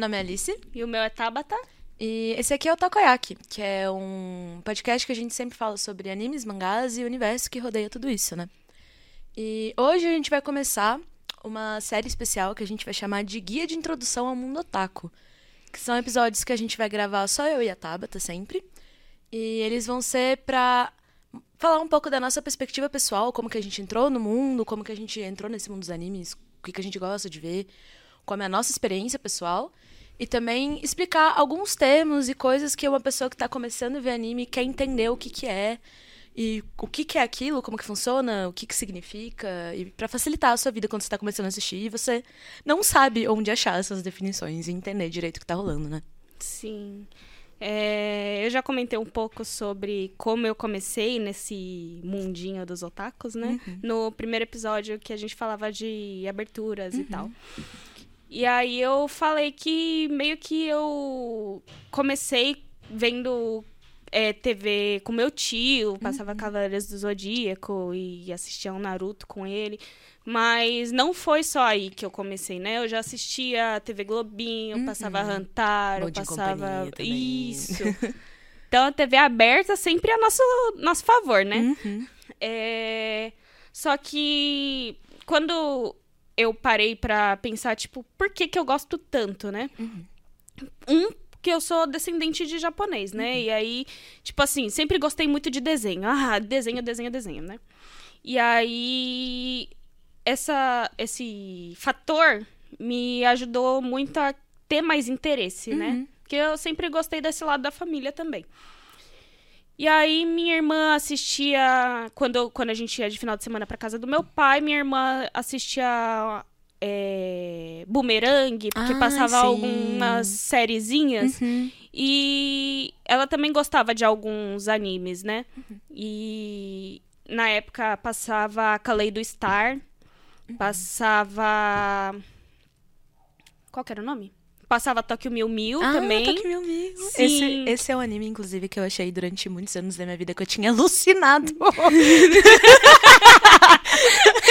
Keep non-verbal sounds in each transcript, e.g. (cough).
nome é Alice. E o meu é Tabata. E esse aqui é o Takoyaki, que é um podcast que a gente sempre fala sobre animes, mangás e o universo que rodeia tudo isso, né? E hoje a gente vai começar uma série especial que a gente vai chamar de Guia de Introdução ao Mundo Otaku. Que são episódios que a gente vai gravar só eu e a Tabata sempre. E eles vão ser pra falar um pouco da nossa perspectiva pessoal, como que a gente entrou no mundo, como que a gente entrou nesse mundo dos animes, o que, que a gente gosta de ver, como é a nossa experiência pessoal. E também explicar alguns termos e coisas que uma pessoa que está começando a ver anime quer entender o que, que é. E o que, que é aquilo, como que funciona, o que, que significa. E para facilitar a sua vida quando você está começando a assistir e você não sabe onde achar essas definições e entender direito o que está rolando, né? Sim. É, eu já comentei um pouco sobre como eu comecei nesse mundinho dos otakus, né? Uhum. No primeiro episódio que a gente falava de aberturas uhum. e tal. E aí eu falei que meio que eu comecei vendo é, TV com meu tio, passava uhum. Cavaleiros do Zodíaco e assistia um Naruto com ele. Mas não foi só aí que eu comecei, né? Eu já assistia TV Globinho, uhum. passava Rantaro, passava. Isso. (laughs) então a TV aberta sempre é a nosso, nosso favor, né? Uhum. É... Só que quando eu parei para pensar, tipo, por que que eu gosto tanto, né? Uhum. Um, que eu sou descendente de japonês, né? Uhum. E aí, tipo assim, sempre gostei muito de desenho. Ah, desenho, desenho, desenho, né? E aí, essa, esse fator me ajudou muito a ter mais interesse, né? uhum. né? Porque eu sempre gostei desse lado da família também. E aí minha irmã assistia quando quando a gente ia de final de semana para casa do meu pai, minha irmã assistia é, Boomerang, porque ah, passava sim. algumas sériezinhas. Uhum. E ela também gostava de alguns animes, né? Uhum. E na época passava Kaleido Star, uhum. passava. Qual que era o nome? Passava Tokyo Mil Mil ah, também. Tokyo Mil Mil. Esse, esse é o um anime, inclusive, que eu achei durante muitos anos da minha vida que eu tinha alucinado. (laughs)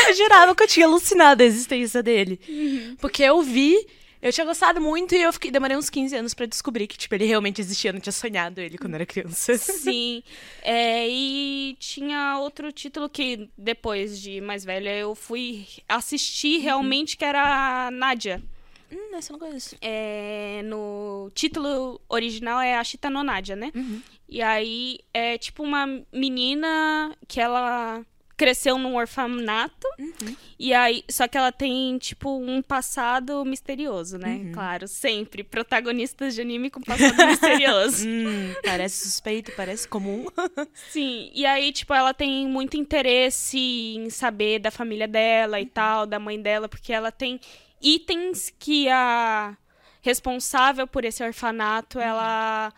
eu jurava que eu tinha alucinado a existência dele. Uhum. Porque eu vi, eu tinha gostado muito e eu fiquei, demorei uns 15 anos para descobrir que, tipo, ele realmente existia. Eu não tinha sonhado ele quando era criança. Sim. É, e tinha outro título que, depois de mais velha, eu fui assistir realmente, que era Nádia. Hum, essa eu não conheço. É, no título original é Ashita no Nadia, né? Uhum. E aí é tipo uma menina que ela cresceu num orfanato. Uhum. E aí, só que ela tem, tipo, um passado misterioso, né? Uhum. Claro, sempre. Protagonistas de anime com passado misterioso. (laughs) Hum, parece suspeito, parece comum. (laughs) Sim, e aí, tipo, ela tem muito interesse em saber da família dela e uhum. tal, da mãe dela, porque ela tem itens que a responsável por esse orfanato uhum. ela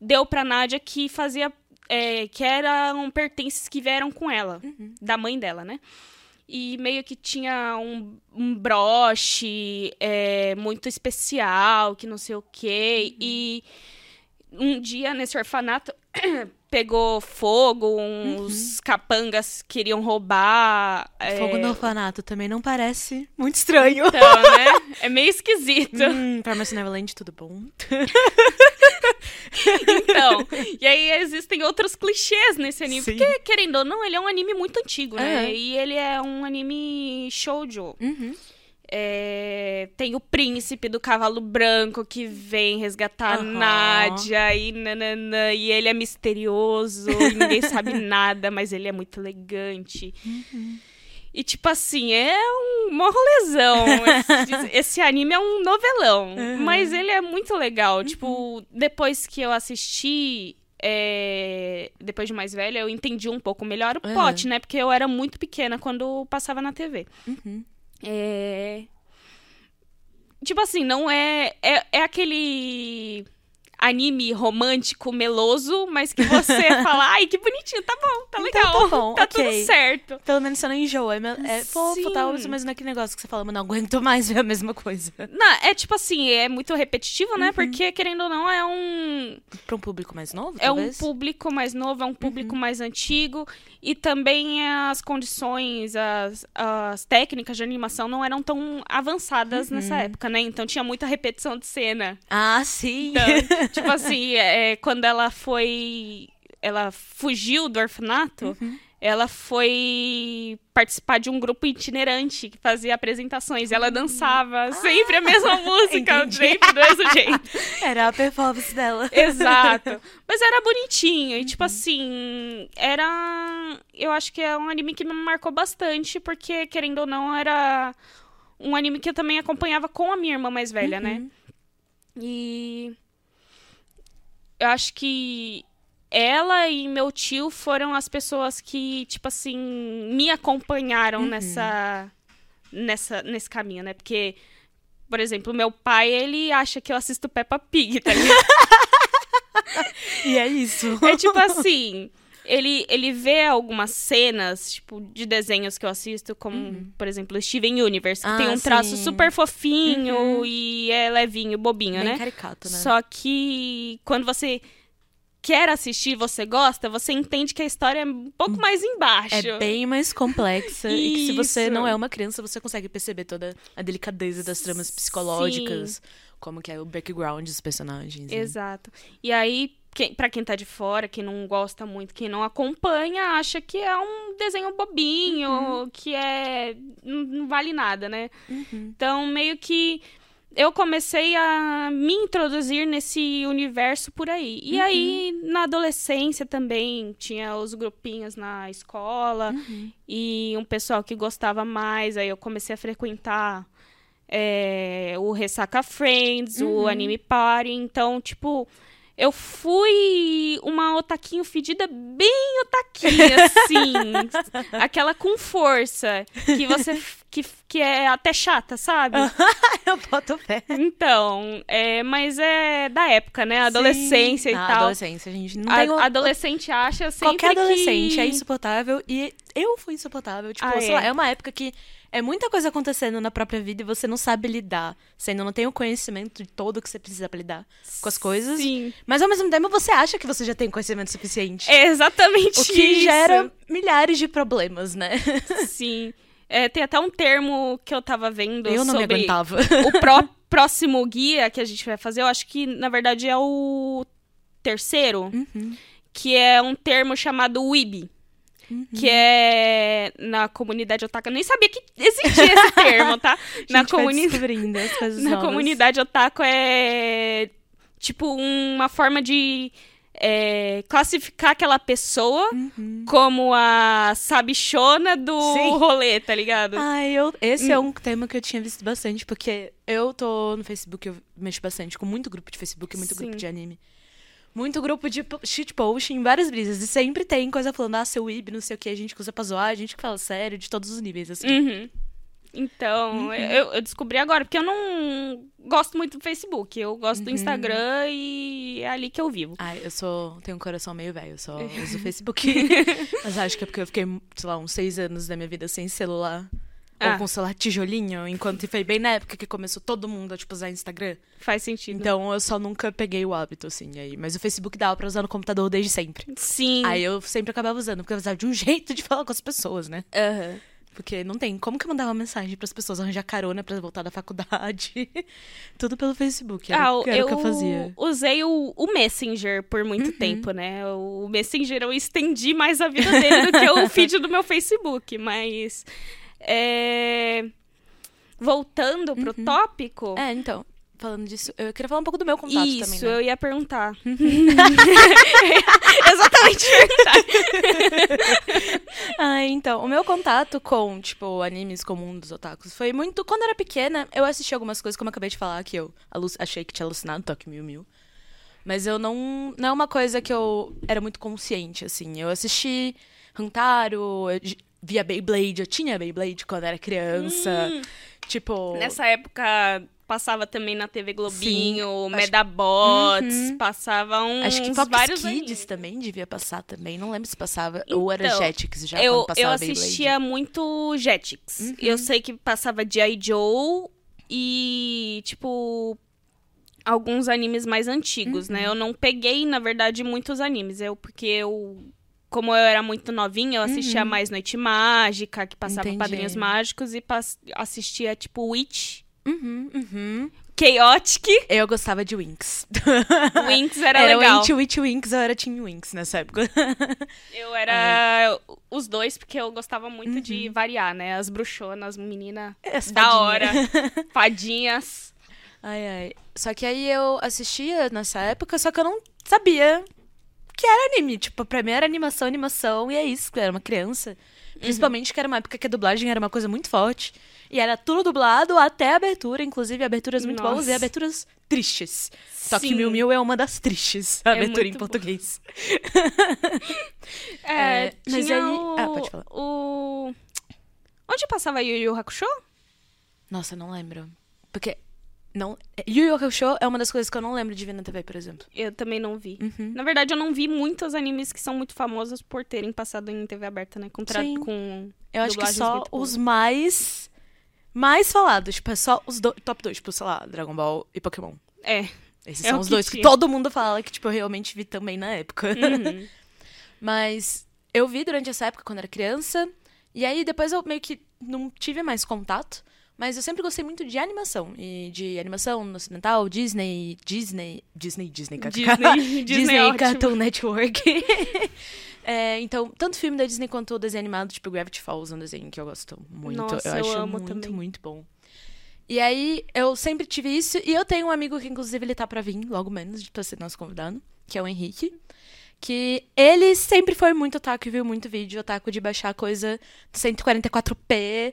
deu para Nádia que fazia é, que eram pertences que vieram com ela, uhum. da mãe dela, né? E meio que tinha um, um broche é, muito especial, que não sei o quê. Uhum. E um dia nesse orfanato (clears throat) pegou fogo, uns uhum. capangas queriam roubar. Fogo é... no orfanato também não parece muito estranho. Então, né? É meio esquisito. (laughs) Hum, Neverland, tudo bom? então, e aí existem outros clichês nesse anime. Sim. Porque, querendo ou não, ele é um anime muito antigo, né? É. E ele é um anime shoujo. Uhum. É, tem o príncipe do cavalo branco que vem resgatar uhum. Nádia e nananã, e ele é misterioso, ninguém (laughs) sabe nada, mas ele é muito elegante. Uhum. E, tipo assim, é um rolezão. esse, (laughs) esse, anime é um novelão. Uhum. Mas ele é muito legal. Uhum. Tipo, depois que eu assisti. É... Depois de mais velha, eu entendi um pouco melhor o uhum. plot, né? Porque eu era muito pequena quando passava na TV. Uhum. É... Tipo assim, não é, é. É aquele anime romântico, meloso, mas que você (laughs) fala, ai, que bonitinho, tá bom, tá Então legal, tá bom, tá ok. tudo certo. Pelo menos você não enjoa. É, é fofo Sim. mas não é aquele negócio que você fala, mas não aguento mais ver a mesma coisa. Não, é tipo assim, é muito repetitivo, Uhum. né? Porque, querendo ou não, é um, Pra um público mais novo, é um público mais novo, é um Uhum. público mais antigo. E também as condições, as, as técnicas de animação não eram tão avançadas Uhum. nessa época, né? Então tinha muita repetição de cena. Ah, sim. Então, tipo assim, é, quando ela foi. Ela fugiu do orfanato, Uhum. ela foi participar de um grupo itinerante que fazia apresentações. Ela dançava sempre a mesma (laughs) música, Ah, sempre do mesmo jeito. (laughs) Era a performance dela. Exato. Mas era bonitinho. E, Uhum. tipo assim, era. Eu acho que é um anime que me marcou bastante, porque, querendo ou não, era um anime que eu também acompanhava com a minha irmã mais velha, né? Uhum. E. Eu acho que ela e meu tio foram as pessoas que, tipo assim, me acompanharam Uhum. nessa, nessa, nesse caminho, né? Porque, por exemplo, meu pai, ele acha que eu assisto Peppa Pig, tá ligado? (laughs) E é isso. É tipo assim, ele, ele vê algumas cenas, tipo, de desenhos que eu assisto, como, por exemplo, Steven Universe, que Uhum. Ah, tem um traço sim. Uhum. super fofinho e é levinho, bobinho, Bem né? caricato, né? Só que quando você quer assistir, você gosta, você entende que a história é um pouco mais embaixo. É bem mais complexa. E que se você não é uma criança, você consegue perceber toda a delicadeza das tramas psicológicas. Como que é o background dos personagens. né? Exato. E aí, quem, pra quem tá de fora, quem não gosta muito, quem não acompanha, acha que é um desenho bobinho, Uhum. que é. não não vale nada, né? Uhum. Então, meio que eu comecei a me introduzir nesse universo por aí. E Uhum. aí, na adolescência também, tinha os grupinhos na escola Uhum. e um pessoal que gostava mais. Aí eu comecei a frequentar é, o Ressaca Friends, Uhum. o Anime Party. Então, tipo. Eu fui uma otaquinho fedida bem otaquinha, assim. (laughs) aquela com força. Que você. Que, que é até chata, sabe? (laughs) Eu boto fé. Então, é, mas é da época, né? Adolescência Sim. e Na tal. adolescência, a gente não A- tem o- adolescente acha sempre Qualquer adolescente que... é insuportável e eu fui insuportável. Tipo, Ah, sei é? lá, é uma época que é muita coisa acontecendo na própria vida e você não sabe lidar. Você ainda não tem o conhecimento de todo que você precisa pra lidar com as coisas. Sim. Mas ao mesmo tempo você acha que você já tem conhecimento suficiente. É exatamente o que isso. gera milhares de problemas, né? (laughs) Sim. É, tem até um termo que eu tava vendo Eu não me sobre aguentava. o (laughs) pró- próximo guia que a gente vai fazer. Eu acho que, na verdade, é o terceiro, Uhum. que é um termo chamado WIB. Que é na comunidade otaku. Eu nem sabia que existia esse (laughs) termo, tá? Na gente comunidade. descobrindo as coisas (laughs) Na novas. comunidade otaku é tipo uma forma de é, classificar aquela pessoa Uhum. como a sabichona do Sim. rolê, tá ligado? Ai, eu, esse Hum. é um tema que eu tinha visto bastante, porque eu tô no Facebook, eu mexo bastante com muito grupo de Facebook, muito grupo Sim. de anime. Muito grupo de po- shitposting, várias brisas. E sempre tem coisa falando, ah, seu Ib, não sei o que, a gente que usa pra zoar, a gente que fala sério, de todos os níveis, assim. Uhum. Então, eu, eu descobri agora, porque eu não gosto muito do Facebook. Eu gosto do Uhum. Instagram e é ali que eu vivo. Ai, eu sou. tenho um coração meio velho, eu só (laughs) uso o Facebook. (laughs) Mas acho que é porque eu fiquei, sei lá, uns seis anos da minha vida sem celular. Ah. Ou com celular tijolinho, enquanto foi bem na época que começou todo mundo a, tipo, usar Instagram. Faz sentido. Então eu só nunca peguei o hábito, assim. Aí. Mas o Facebook dava pra usar no computador desde sempre. Sim. Aí eu sempre acabava usando, porque eu precisava de um (laughs) jeito de falar com as pessoas, né? Aham. Porque não tem como que eu mandava uma mensagem pras pessoas arranjar carona pra voltar da faculdade. (laughs) Tudo pelo Facebook. Era, Ah, era eu o que eu fazia. usei o, o Messenger por muito Uhum. tempo, né? O Messenger eu estendi mais a vida dele do que o (laughs) feed do meu Facebook, mas é, voltando pro tópico, É, então, falando disso, eu queria falar um pouco do meu contato isso também, né? eu ia perguntar. (laughs) (laughs) Exatamente perguntar. (laughs) Ah, então, o meu contato com, tipo, animes como um dos otakus foi muito... Quando eu era pequena, eu assisti algumas coisas, como eu acabei de falar, que eu achei que tinha alucinado, Toque Mil Mil. Mas eu não... Não é uma coisa que eu era muito consciente, assim. Eu assisti Hantaro, eu via Beyblade, eu tinha Beyblade quando era criança. Hum, Tipo... Nessa época passava também na TV Globinho, Sim, Medabots, uhum. passava uns Acho que Fox vários Kids também devia passar também, não lembro se passava, então, ou era então, Jetix já eu, quando passava Eu assistia muito Jetix. Uhum. Eu sei que passava G.I. Joe e, tipo, alguns animes mais antigos, né? uhum. né? Eu não peguei, na verdade, muitos animes, eu porque eu como eu era muito novinha, eu assistia uhum. mais Noite Mágica, que passava Entendi. Padrinhos Mágicos, e assistia, tipo, Witch. Uhum, uhum. Chaotic. Eu gostava de Winx. (laughs) Winx era, era legal. Era Witch Winx, eu era Team Winx nessa época. (laughs) eu era os dois, porque eu gostava muito de uhum. variar, né? As bruxonas, menina da hora. (laughs) Fadinhas. Ai, ai. Só que aí eu assistia nessa época, só que eu não sabia que era anime. Tipo, pra mim era animação, animação, e é isso, eu era uma criança. Principalmente uhum. que era uma época que a dublagem era uma coisa muito forte. E era tudo dublado até a abertura, inclusive aberturas muito Nossa. boas e aberturas tristes. Só que Mil Mil é uma das tristes, a é abertura em português. (laughs) é, é, mas aí. O... Ah, pode falar. O. Onde passava Yu Yu Hakusho? Nossa, não lembro. Porque não, Yu Yu Hakusho é uma das coisas que eu não lembro de ver na TV, por exemplo. Eu também não vi. Uhum. Na verdade, eu não vi muitos animes que são muito famosos por terem passado em TV aberta, né? Com, Sim. com Eu acho que só os mais mais falados, tipo, é só os do... top 2, tipo, sei lá, Dragon Ball e Pokémon. É. Esses é são os dois tinha. que todo mundo fala que, tipo, eu realmente vi também na época. Uhum. (laughs) Mas eu vi durante essa época quando era criança. E aí depois eu meio que não tive mais contato. Mas eu sempre gostei muito de animação. E de animação ocidental, Disney, Disney. Disney, Disney, Disney, (laughs) Disney, Disney Cartoon Network. (laughs) é, então, tanto filme da Disney quanto desenho animado, tipo Gravity Falls, é um desenho que eu gosto muito. Nossa, eu, eu acho amo muito, também. muito bom. E aí, eu sempre tive isso. E eu tenho um amigo que, inclusive, ele tá pra vir logo menos, pra ser nosso convidado, que é o Henrique que ele sempre foi muito otaku e viu muito vídeo otaku de baixar coisa 144p,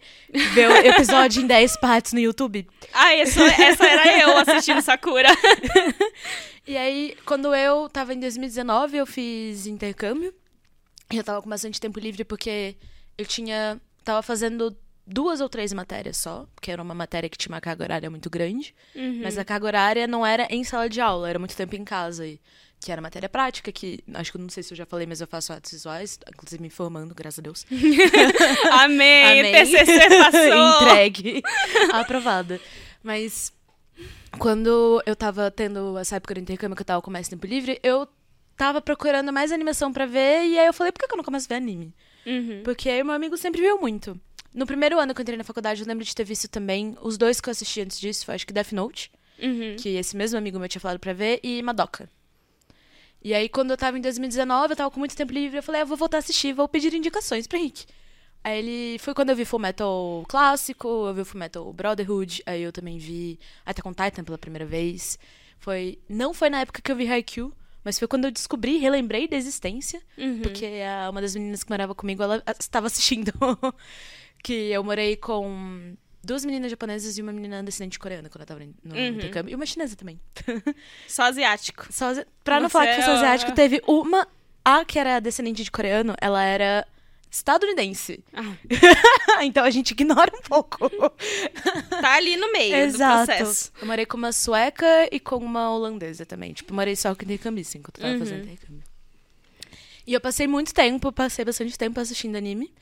ver o (laughs) episódio em 10 partes no YouTube. Ah, essa, essa era eu assistindo Sakura. (laughs) e aí, quando eu tava em 2019, eu fiz intercâmbio. E eu tava com bastante tempo livre porque eu tinha. tava fazendo duas ou três matérias só, porque era uma matéria que tinha uma carga horária muito grande. Uhum. Mas a carga horária não era em sala de aula, era muito tempo em casa. E que era matéria prática, que acho que não sei se eu já falei, mas eu faço artes visuais, inclusive me informando, graças a Deus. Amém, Amém. TCC passou. (laughs) Entregue, aprovada. Mas quando eu tava tendo essa época do intercâmbio que eu tava com mais tempo livre, eu tava procurando mais animação para ver, e aí eu falei, por que eu não começo a ver anime? Uhum. Porque aí meu amigo sempre viu muito. No primeiro ano que eu entrei na faculdade, eu lembro de ter visto também os dois que eu assisti antes disso, foi acho que Death Note, uhum. que esse mesmo amigo meu tinha falado pra ver, e Madoka. E aí, quando eu tava em 2019, eu tava com muito tempo livre, eu falei, ah, vou voltar a assistir, vou pedir indicações pra Henrique. Aí ele foi quando eu vi Full Metal clássico, eu vi Full Metal Brotherhood, aí eu também vi Attack on Titan pela primeira vez. Foi, não foi na época que eu vi Haikyuu, mas foi quando eu descobri, relembrei da existência, uhum. porque a, uma das meninas que morava comigo, ela estava assistindo. (laughs) que eu morei com duas meninas japonesas e uma menina descendente coreana quando eu tava no uhum. intercâmbio. E uma chinesa também. (laughs) Só asiático. Só, pra não falar que foi só asiático, teve uma. A que era descendente de coreano, ela era estadunidense. Ah. (laughs) então a gente ignora um pouco. (laughs) tá ali no meio Exato. do processo. Eu morei com uma sueca e com uma holandesa também. Tipo, morei só com intercambista enquanto eu tava uhum. fazendo intercâmbio. E eu passei muito tempo, passei bastante tempo assistindo anime.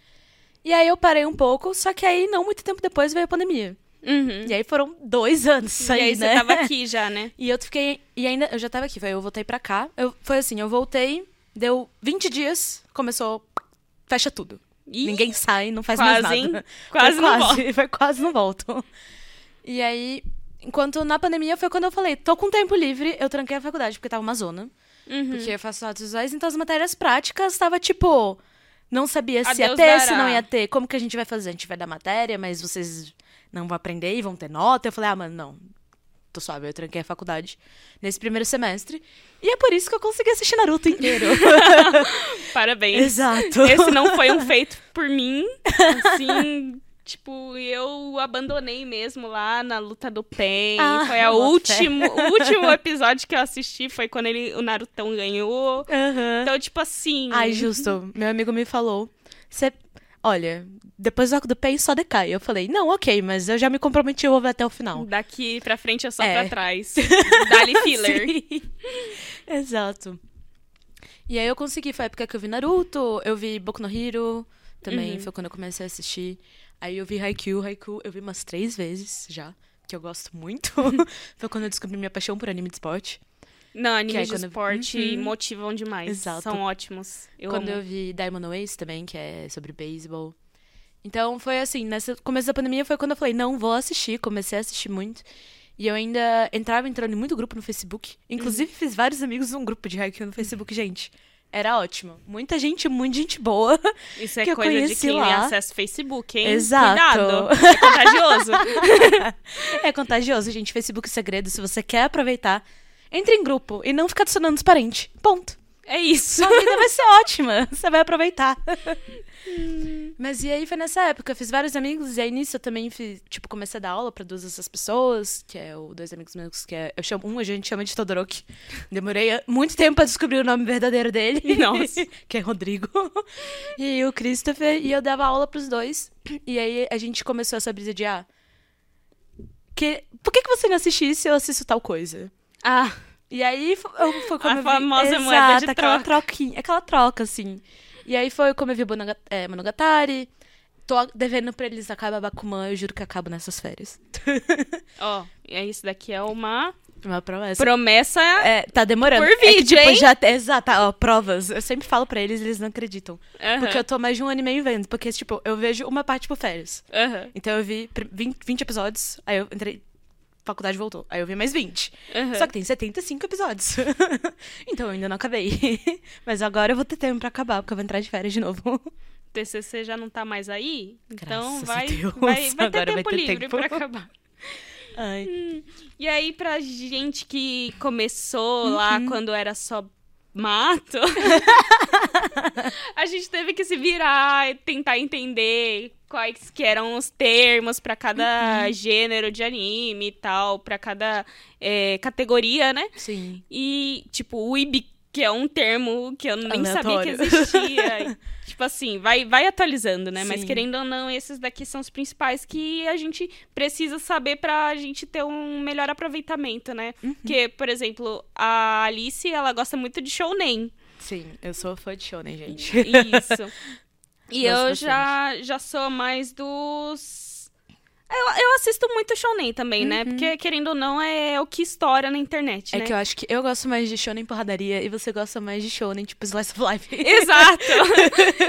E aí eu parei um pouco, só que aí não muito tempo depois veio a pandemia. Uhum. E aí foram dois anos e aí, aí né? você tava (laughs) aqui já, né? E eu fiquei. E ainda. Eu já tava aqui, eu voltei pra cá. Eu, foi assim, eu voltei, deu 20 dias, começou. Fecha tudo. Ih, Ninguém sai, não faz quase, mais nada. (laughs) Quase, foi não quase, volto. Foi quase não volto. E aí, enquanto na pandemia foi quando eu falei, tô com tempo livre, eu tranquei a faculdade, porque tava uma zona. Uhum. Porque eu faço artes visuais, então as matérias práticas tava tipo não sabia se Adeus ia ter, dará. se não ia ter. Como que a gente vai fazer? A gente vai dar matéria, mas vocês não vão aprender e vão ter nota. Eu falei, ah, mano, não. Tô suave, eu tranquei a faculdade nesse primeiro semestre. E é por isso que eu consegui assistir Naruto inteiro. (laughs) (laughs) Parabéns. Exato. Esse não foi um feito por mim. Assim, Tipo, eu abandonei mesmo lá na luta do Pen. Ah, foi a (laughs) último, o último episódio que eu assisti foi quando ele, o Narutão ganhou. Uhum. Então, tipo assim. Ai, justo. Meu amigo me falou. Você. olha, depois do arco do Pain só decai. Eu falei, não, ok, mas eu já me comprometi, eu vou ver até o final. Daqui pra frente é só É. pra trás. (laughs) Dali filler. Exato. E aí eu consegui, foi a época que eu vi Naruto, eu vi Boku no Hero, também Uhum. foi quando eu comecei a assistir. Aí eu vi Haikyuu, Haikyuu eu vi umas três vezes já, que eu gosto muito. (laughs) foi quando eu descobri minha paixão por anime de esporte. Não, animes aí de esporte Uhum. motivam demais. Exato. São ótimos. Eu quando amo. eu vi Diamond Ace também, que é sobre beisebol. Então foi assim, nesse começo da pandemia foi quando eu falei, não, vou assistir, comecei a assistir muito. E eu ainda entrava entrando em muito grupo no Facebook. Inclusive, fiz vários amigos num grupo de Haikyuu no Facebook, gente. Era ótimo. Muita gente, muita gente boa. (laughs) Isso é que eu coisa de conheci quem lá. acessa Facebook, hein? Exato. Cuidado. (laughs) É contagioso. (laughs) É contagioso, gente. Facebook segredo. Se você quer aproveitar, entre em grupo e não ficar adicionando os parentes. Ponto. É isso. Sua vida vai ser ótima. (laughs) Você vai aproveitar. Mas e aí foi nessa época, eu fiz vários amigos, e aí nisso eu também fiz, tipo, comecei a dar aula pra duas dessas pessoas, que é o dois amigos meus, que é. Eu chamo, um a gente chama de Todoroki. Demorei muito tempo pra descobrir o nome verdadeiro dele. (laughs) Nossa. (laughs) que é Rodrigo. E o Christopher, e eu dava aula pros dois. E aí a gente começou essa brisa de, ah. Que, por que, que você não assiste isso e eu assisto tal coisa? Ah, E aí foi como A eu vi... famosa Exato, moeda de aquela troca. troquinha, aquela troca, assim. E aí foi como eu vi Monoga- é, Monogatari. Tô devendo pra eles acabar Bakuman, eu juro que acabo nessas férias. (laughs) ó, é isso daqui é uma Uma promessa. promessa. É, tá demorando. Por É que, vídeo, tipo, hein? já Exato, ó, provas. Eu sempre falo pra eles, eles não acreditam. Porque eu tô mais de um ano e meio vendo. Porque, tipo, eu vejo uma parte por férias. Então eu vi pr- 20, 20 episódios, aí eu entrei. Faculdade voltou. Aí eu vi mais 20. aham. Só que tem 75 episódios. (laughs) então eu ainda não acabei. (laughs) Mas agora eu vou ter tempo pra acabar, porque eu vou entrar de férias de novo. (laughs) TCC já não tá mais aí, então Graças vai, vai, vai ter agora vai tempo ter livre tempo. pra acabar. Ai. E aí, pra gente que começou lá Uhum. quando era só mato, a gente teve que se virar e tentar entender quais que eram os termos pra cada Uhum. gênero de anime e tal, pra cada é, categoria, né? Sim. E, tipo, o IB, que é um termo que eu nem sabia que Aleatório. existia. (laughs) tipo assim, vai, vai atualizando, né? Mas Sim. querendo ou não, esses daqui são os principais que a gente precisa saber pra gente ter um melhor aproveitamento, né? Uhum. Porque, por exemplo, a Alice, ela gosta muito de shounen. Sim, eu sou fã de shonen, gente. Isso. (laughs) E eu já, já sou mais dos... Eu, eu assisto muito shounen também, né? Porque, querendo ou não, é o que estoura na internet, É né? que eu acho que eu gosto mais de shonen porradaria e você gosta mais de shonen, tipo Slice of Life. (laughs) (laughs) Exato.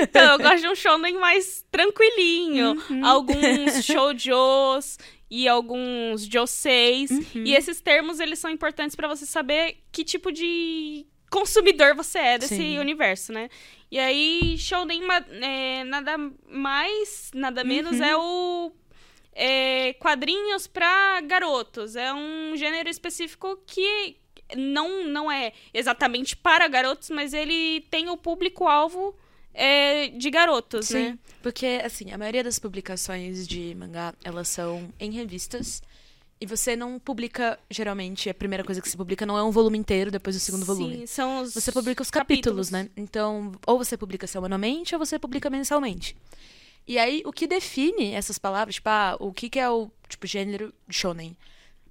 então, eu gosto de um shonen mais tranquilinho. Uhum. Alguns (laughs) shoujos e alguns joseis. Uhum. E esses termos, eles são importantes pra você saber que tipo de consumidor você é desse Sim. universo, né? E aí, shonen é, nada mais, nada menos Uhum. é o... é, quadrinhos pra garotos. É um gênero específico que não, não é exatamente para garotos, mas ele tem o público-alvo é, de garotos, né? Sim, porque, assim, a maioria das publicações de mangá, elas são em revistas. E você não publica, geralmente, a primeira coisa que você publica não é um volume inteiro depois do segundo volume. Sim, são os Você publica os capítulos, né? Então, ou você publica semanalmente ou você publica mensalmente. E aí, o que define essas palavras, tipo, ah, o que, que é o tipo, gênero shonen?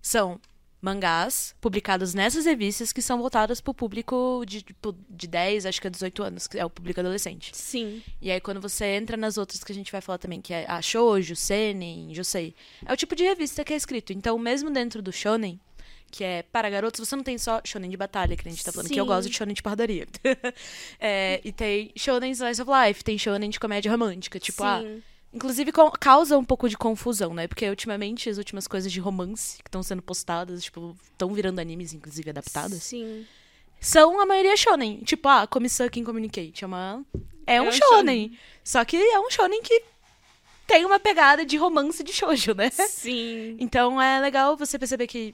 São mangás publicados nessas revistas que são voltadas pro público de, tipo, de 10, acho que é 18 anos, que é o público adolescente. Sim. E aí, quando você entra nas outras que a gente vai falar também, que é a Shoujo, Seinen, Josei, é o tipo de revista que é escrito. Então, mesmo dentro do Shonen, que é para garotos, você não tem só Shonen de batalha, que a gente tá falando, que eu Sim. gosto de Shonen de porradaria. (laughs) É, e tem Shonen Slice of Life, tem Shonen de comédia romântica. Tipo, ah, Sim. Inclusive causa um pouco de confusão, né? Porque ultimamente as últimas coisas de romance que estão sendo postadas, tipo, estão virando animes, inclusive adaptadas, Sim. são a maioria shonen. Tipo, ah, Komi-Sucking Communicate é uma... É um um shonen. Só que é um shonen que tem uma pegada de romance de shoujo, né? Sim. (laughs) Então é legal você perceber que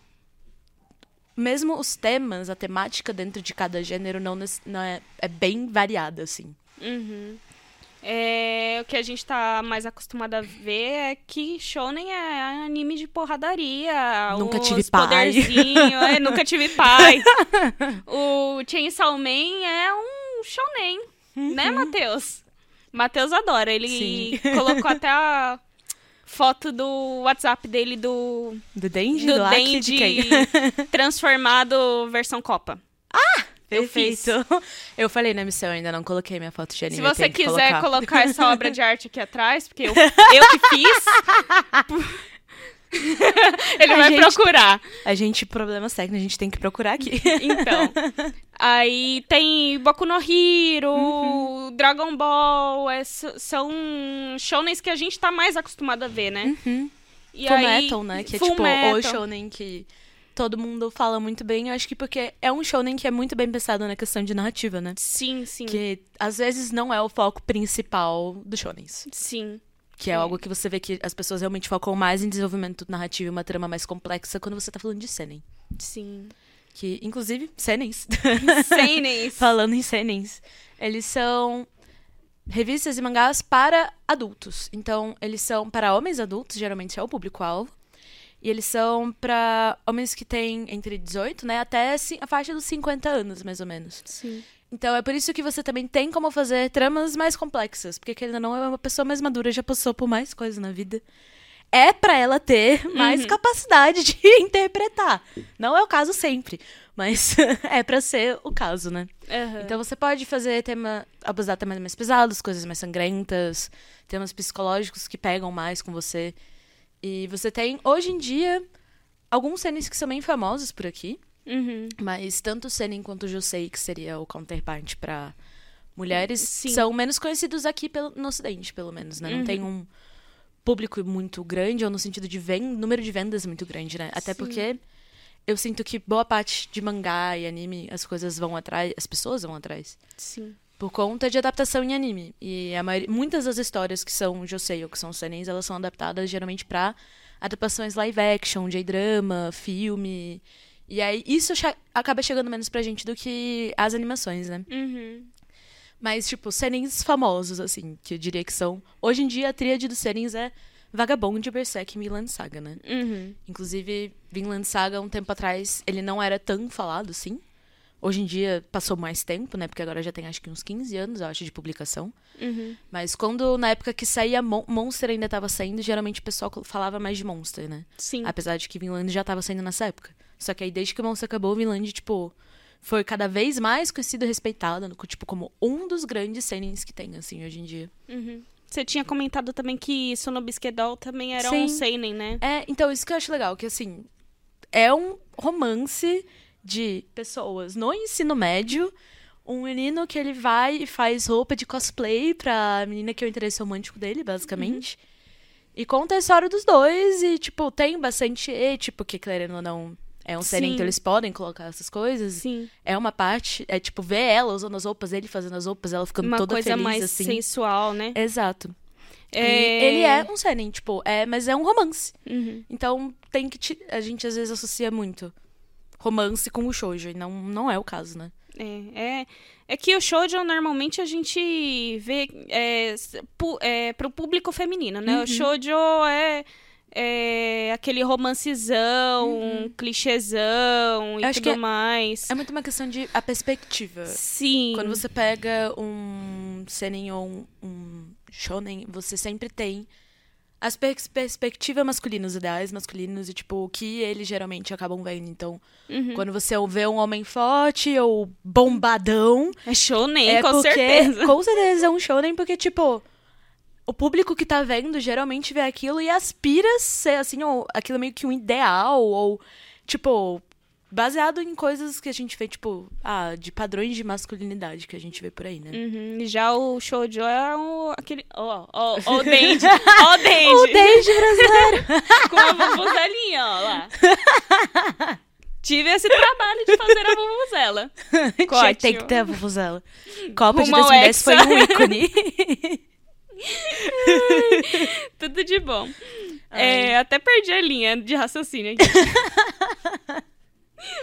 mesmo os temas, a temática dentro de cada gênero não, não é, é bem variada, assim. Uhum. É, o que a gente tá mais acostumado a ver é que shonen é anime de porradaria. Nunca os tive pai. é, nunca tive pai. (laughs) o Chainsaw Man é um shonen, né, Uhum. Matheus? Matheus adora. Ele Sim. colocou até a foto do WhatsApp dele do, Do Denji? do do Denji (laughs) transformado versão Copa. Eu fiz. Perfeito. (laughs) Eu falei na missão, ainda não coloquei minha foto de anime. Se você quiser colocar. colocar essa (laughs) obra de arte aqui atrás, porque eu, eu que fiz. (laughs) Ele A vai gente- procurar. A gente, problemas técnicos, a gente tem que procurar aqui. Então. Aí tem Boku no Hero, Uhum. Dragon Ball, é, são shonens que a gente tá mais acostumado a ver, né? E Full aí- Metal, né? Que é tipo o Metal. shounen que todo mundo fala muito bem. Eu acho que porque é um shounen que é muito bem pensado na questão de narrativa, né? Sim, sim. Que às vezes não é o foco principal do shounens. Sim. Que é É. algo que você vê que as pessoas realmente focam mais em desenvolvimento narrativo e uma trama mais complexa quando você tá falando de seinen. Sim. Que, inclusive, senens. Senens. (laughs) Falando em senens. Eles são revistas e mangás para adultos. Então, eles são para homens adultos, geralmente é o público-alvo. E eles são para homens que têm entre 18, né, até a faixa dos 50 anos, mais ou menos. Sim. Então, é por isso que você também tem como fazer tramas mais complexas. Porque, querendo ou não, é uma pessoa mais madura, já passou por mais coisas na vida. É pra ela ter mais capacidade de (laughs) interpretar. Não é o caso sempre, mas (laughs) é pra ser o caso, né? Aham. Então você pode fazer tema, abusar temas mais pesados, coisas mais sangrentas, temas psicológicos que pegam mais com você. E você tem, hoje em dia, alguns senes que são bem famosos por aqui, Uhum. mas tanto o Seinen quanto o Josei, que seria o counterpart pra mulheres, Sim. são menos conhecidos aqui pelo, no ocidente, pelo menos, né? Não Uhum. tem um público muito grande, ou no sentido de ven número de vendas muito grande, né? Até Sim. porque eu sinto que boa parte de mangá e anime, as coisas vão atrás, as pessoas vão atrás. Sim. Por conta de adaptação em anime. E a maioria, muitas das histórias que são Josei ou que são senens, elas são adaptadas geralmente pra adaptações live action, J-drama, filme. E aí isso che- acaba chegando menos pra gente do que as animações, né? Uhum. Mas, tipo, senens famosos, assim, que eu diria que são. Hoje em dia, a tríade dos senens é Vagabond, Berserk e Vinland Saga, né? Uhum. Inclusive, Vinland Saga, um tempo atrás, ele não era tão falado assim. Hoje em dia, passou mais tempo, né? Porque agora já tem acho que uns 15 anos, eu acho, de publicação. Uhum. Mas quando, na época que saía Mon Monster ainda tava saindo, geralmente o pessoal falava mais de Monster, né? Sim. Apesar de que Vinland já tava saindo nessa época. Só que aí, desde que o Monster acabou, Vinland, tipo, foi cada vez mais conhecido e respeitado, tipo, como um dos grandes senens que tem, assim, hoje em dia. Uhum. Você tinha comentado também que Sonobisquedol também era Sim. um seinen, né? É, então, isso que eu acho legal, que assim, é um romance de pessoas no ensino médio. Um menino que ele vai e faz roupa de cosplay pra menina que é o interesse romântico dele, basicamente. E conta a história dos dois e, tipo, tem bastante E, tipo, que querendo ou não é um série, Sim. então eles podem colocar essas coisas. Sim. É uma parte, é tipo, ver ela usando as roupas, ele fazendo as roupas, ela ficando Uma toda coisa feliz, mais assim. sensual, né? Exato. É... ele é um seinen, tipo, é, mas é um romance. Uhum. Então tem que ti- a gente às vezes associa muito romance com o shoujo e não não é o caso, né? É, é, é que o shoujo normalmente a gente vê é, pu, é, pro público feminino, né? Uhum. O shoujo é, é aquele romancezão, clichêzão e Eu tudo que é- mais. É muito uma questão de a perspectiva. Sim. Quando você pega um seinen ou um, um shonen, você sempre tem as pers perspectivas masculinas, ideais masculinos e tipo o que eles geralmente acabam vendo. Então, Uhum. quando você vê um homem forte ou bombadão, É shonen, é com porque, certeza. Com certeza é um shonen, porque, tipo, o público que tá vendo geralmente vê aquilo e aspira a ser, assim, ou aquilo meio que um ideal, ou, tipo, baseado em coisas que a gente vê, tipo, ah, de padrões de masculinidade que a gente vê por aí, né? Uhum, e Já o shoujo é o, aquele... Ó, ó, ó o Dendi. Ó o (laughs) Dendi. O brasileiro! (laughs) Com a vuvuzelinha, ó lá. Tive esse trabalho de fazer a vuvuzela. (laughs) Tinha- Tem que ter a vuvuzela. Copa de Rumo ao 2010 foi um ícone. Tudo de bom. É, até perdi a linha de raciocínio aqui.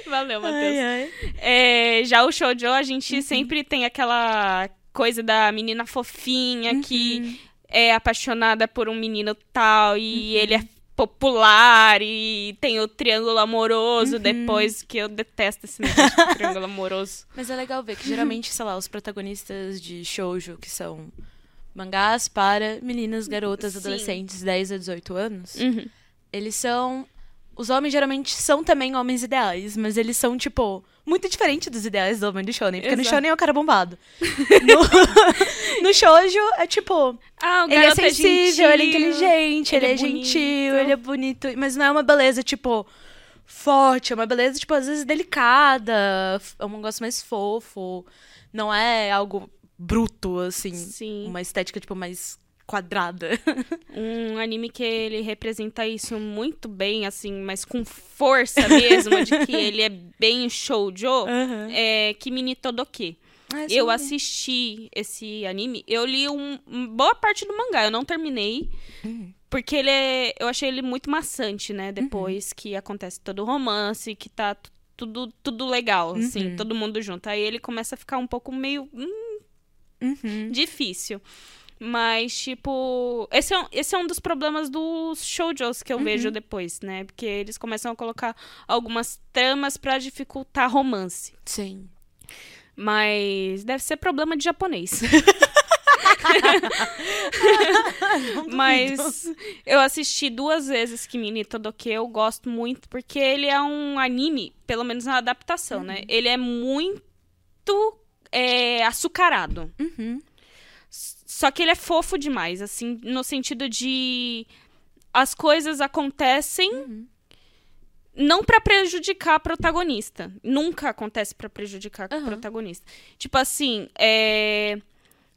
Valeu, Matheus. Ai, ai. É, já o shoujo, a gente sempre tem aquela coisa da menina fofinha que é apaixonada por um menino tal e ele é popular e tem o triângulo amoroso depois, que eu detesto esse negócio de (laughs) triângulo amoroso. Mas é legal ver que geralmente, sei lá, os protagonistas de shoujo, que são mangás para meninas, garotas, Sim. adolescentes, 10 a 18 anos, Uhum. eles são. Os homens geralmente são também homens ideais, mas eles são, tipo, muito diferente dos ideais do homem do shonen. Porque no Exato. shonen é o cara bombado. (laughs) No, (laughs) no shoujo é tipo, Ah, o ele é garoto sensível, ele é inteligente, ele, ele é, é gentil, ele é bonito. Mas não é uma beleza, tipo, forte. É uma beleza, tipo, às vezes delicada. É um negócio mais fofo. Não é algo bruto, assim. Sim. Uma estética, tipo, mais quadrada. (laughs) Um anime que ele representa isso muito bem, assim, mas com força mesmo, de que (laughs) ele é bem shoujo, Aham. é Kimi Todoke. Ah, Eu sim. assisti esse anime, eu li um, boa parte do mangá, eu não terminei, Uhum. porque ele é, eu achei ele muito maçante, né, depois que acontece todo o romance, que tá tudo, tudo legal, assim, Uhum. todo mundo junto. Aí ele começa a ficar um pouco meio hum, Uhum. difícil. Mas, tipo, esse é, um- esse é um dos problemas dos shoujos que eu vejo depois, né? Porque eles começam a colocar algumas tramas pra dificultar romance. Sim. Mas deve ser problema de japonês. (laughs) (laughs) Mas eu assisti duas vezes Kimi Todoke, eu gosto muito, porque ele é um anime, pelo menos na adaptação, né? Ele é muito é, açucarado. Uhum. Só que ele é fofo demais, assim, no sentido de as coisas acontecem Uhum. não pra prejudicar a protagonista. Nunca acontece pra prejudicar a Aham. protagonista. Tipo assim, é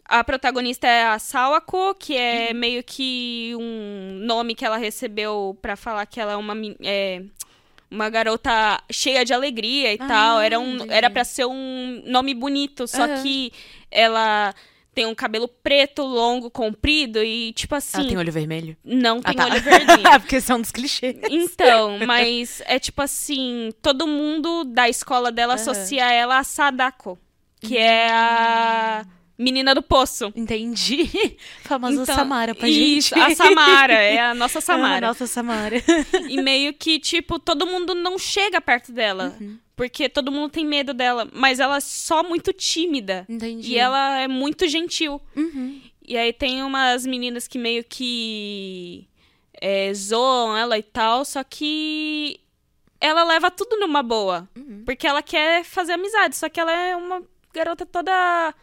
a protagonista é a Sawako, que é Uhum. meio que um nome que ela recebeu pra falar que ela é uma é, uma garota cheia de alegria e Ah, tal. Era um era para ser um nome bonito, só que ela tem um cabelo preto, longo, comprido e tipo assim, Ela tem olho vermelho? não Ah, tem tá. olho (laughs) verdinho. Porque são dos clichês. Então, mas é tipo assim, todo mundo da escola dela Aham. associa ela a Sadako, que é a menina do poço. Entendi. (laughs) Famosa Então, Samara pra isso, gente. a Samara, é a nossa (laughs) Samara. Ah, nossa Samara. (laughs) E meio que, tipo, todo mundo não chega perto dela. Uhum. Porque todo mundo tem medo dela. Mas ela é só muito tímida. Entendi. E ela é muito gentil. Uhum. E aí tem umas meninas que meio que é, zoam ela e tal, só que ela leva tudo numa boa. Uhum. Porque ela quer fazer amizade, só que ela é uma garota toda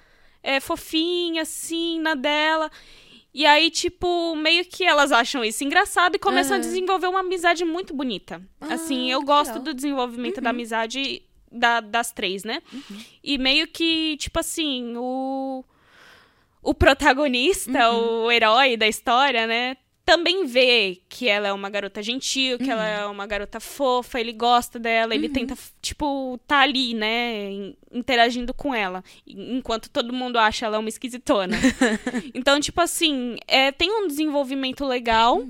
é, fofinha, assim, na dela. E aí, tipo, meio que elas acham isso engraçado e começam a Aham. desenvolver uma amizade muito bonita. Ah, assim, eu gosto legal. do desenvolvimento da amizade da- das três, né? E meio que, tipo assim, o, o protagonista, o herói da história, né? Também vê que ela é uma garota gentil, que ela é uma garota fofa, ele gosta dela, ele tenta, tipo, tá ali, né? in- Interagindo com ela. en- Enquanto todo mundo acha ela uma esquisitona. (laughs) então, tipo assim, é, tem um desenvolvimento legal.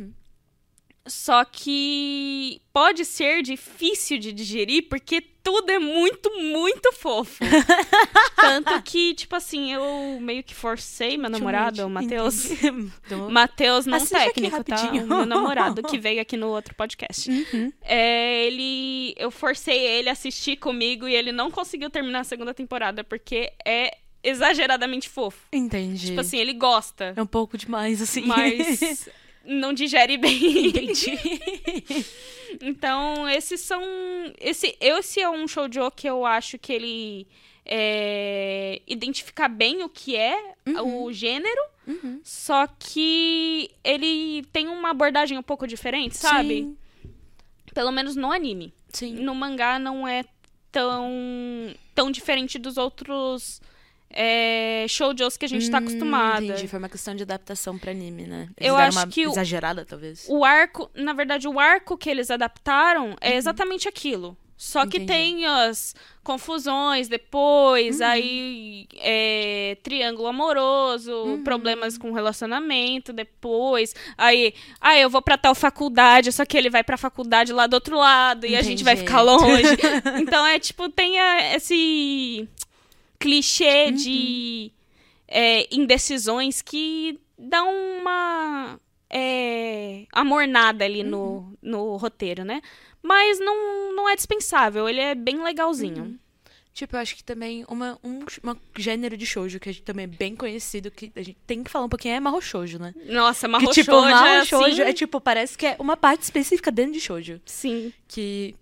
Só que pode ser difícil de digerir porque tudo é muito, muito fofo. (laughs) Tanto que, tipo assim, eu meio que forcei meu namorado, o Matheus. (laughs) Matheus, não Assiste técnico, tá? O meu namorado, que (laughs) veio aqui no outro podcast. Uhum. É, ele. Eu forcei ele a assistir comigo e ele não conseguiu terminar a segunda temporada porque é exageradamente fofo. Entendi. Tipo assim, ele gosta, É um pouco demais, assim. mas não digere bem. Entendi. (laughs) Então, esses são. Esse, esse é um shoujo que eu acho que ele é, identifica bem o que é o gênero, Uhum. só que ele tem uma abordagem um pouco diferente, sabe? Sim. Pelo menos no anime. Sim. No mangá não é tão, tão diferente dos outros é, shoujos que a gente tá Hum, acostumada. Entendi. Foi uma questão de adaptação pra anime, né? Eles Eu acho uma que o- exagerada, talvez. O arco, na verdade, o arco que eles adaptaram é exatamente aquilo. Só que Uhum. Entendi. tem as confusões depois, Uhum. aí é, triângulo amoroso, Uhum. problemas com relacionamento depois. Aí, ah, eu vou pra tal faculdade, só que ele vai pra faculdade lá do outro lado e a gente vai Entendi. ficar longe. (laughs) então é tipo, tem a- esse clichê Uhum. de é, indecisões que dá uma é, amornada ali Uhum. no, no roteiro, né? Mas não, não é dispensável, ele é bem legalzinho. Tipo, eu acho que também uma, um uma gênero de shoujo que a gente também é bem conhecido, que a gente tem que falar um pouquinho, é marro shoujo, né? Nossa, marro que, tipo, shoujo é shoujo assim... é tipo, parece que é uma parte específica dentro de shoujo. Sim. Que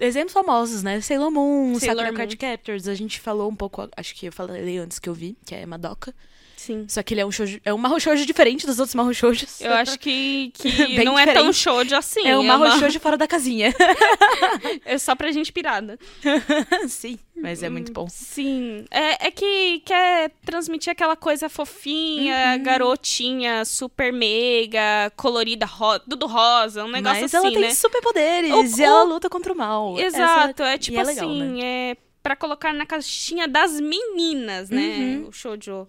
exemplos famosos, né? Sailor Moon, Sailor Sakura. Card Captors. A gente falou um pouco, acho que eu falei antes que eu vi, que é Madoka. Sim. Só que ele é um shoujo, é um marro shoujo diferente dos outros marro shoujos. Eu acho que, (laughs) que não é tão diferente. shoujo assim. é um marro uma- shoujo fora da casinha. (laughs) É só pra gente pirada. (laughs) Sim, mas é muito bom. Sim. É, é que quer transmitir aquela coisa fofinha, Uhum. garotinha, super mega, colorida, ro tudo rosa, um negócio mas assim, ela tem né? superpoderes O- e ela o- luta contra o mal. Exato, Essa- é tipo é legal, assim, né? é pra colocar na caixinha das meninas, né? Uhum. O shoujo.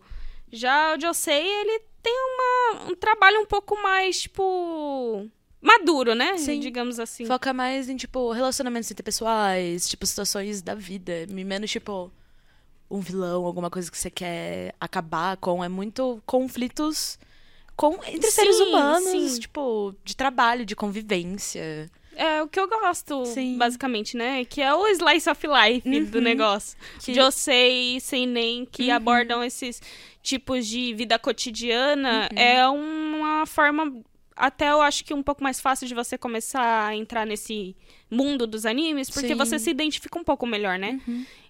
Já o Josei, ele tem uma, um trabalho um pouco mais, tipo, maduro, né? Sim. Digamos assim. Foca mais em, tipo, relacionamentos interpessoais, tipo, situações da vida. Menos, tipo, um vilão, alguma coisa que você quer acabar com. É muito conflitos com, entre seres Sim, humanos, sim. tipo, de trabalho, de convivência. É o que eu gosto, Sim. basicamente, né? Que é o slice of life do Uhum. negócio. Que- Josei e Seinen, que Uhum. abordam esses tipos de vida cotidiana, Uhum. é uma forma, até eu acho que um pouco mais fácil de você começar a entrar nesse mundo dos animes, porque Sim. você se identifica um pouco melhor, né?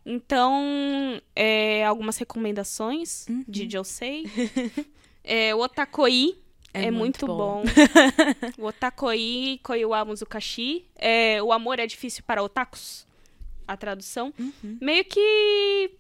Então, é, algumas recomendações Uhum. de Josei. (laughs) é, o Otakoi, É é, muito muito, bom. bom. (laughs) o Otakoi, Koiwa Muzukashi. É, o amor é difícil para otakus. A tradução. Uhum. Meio que.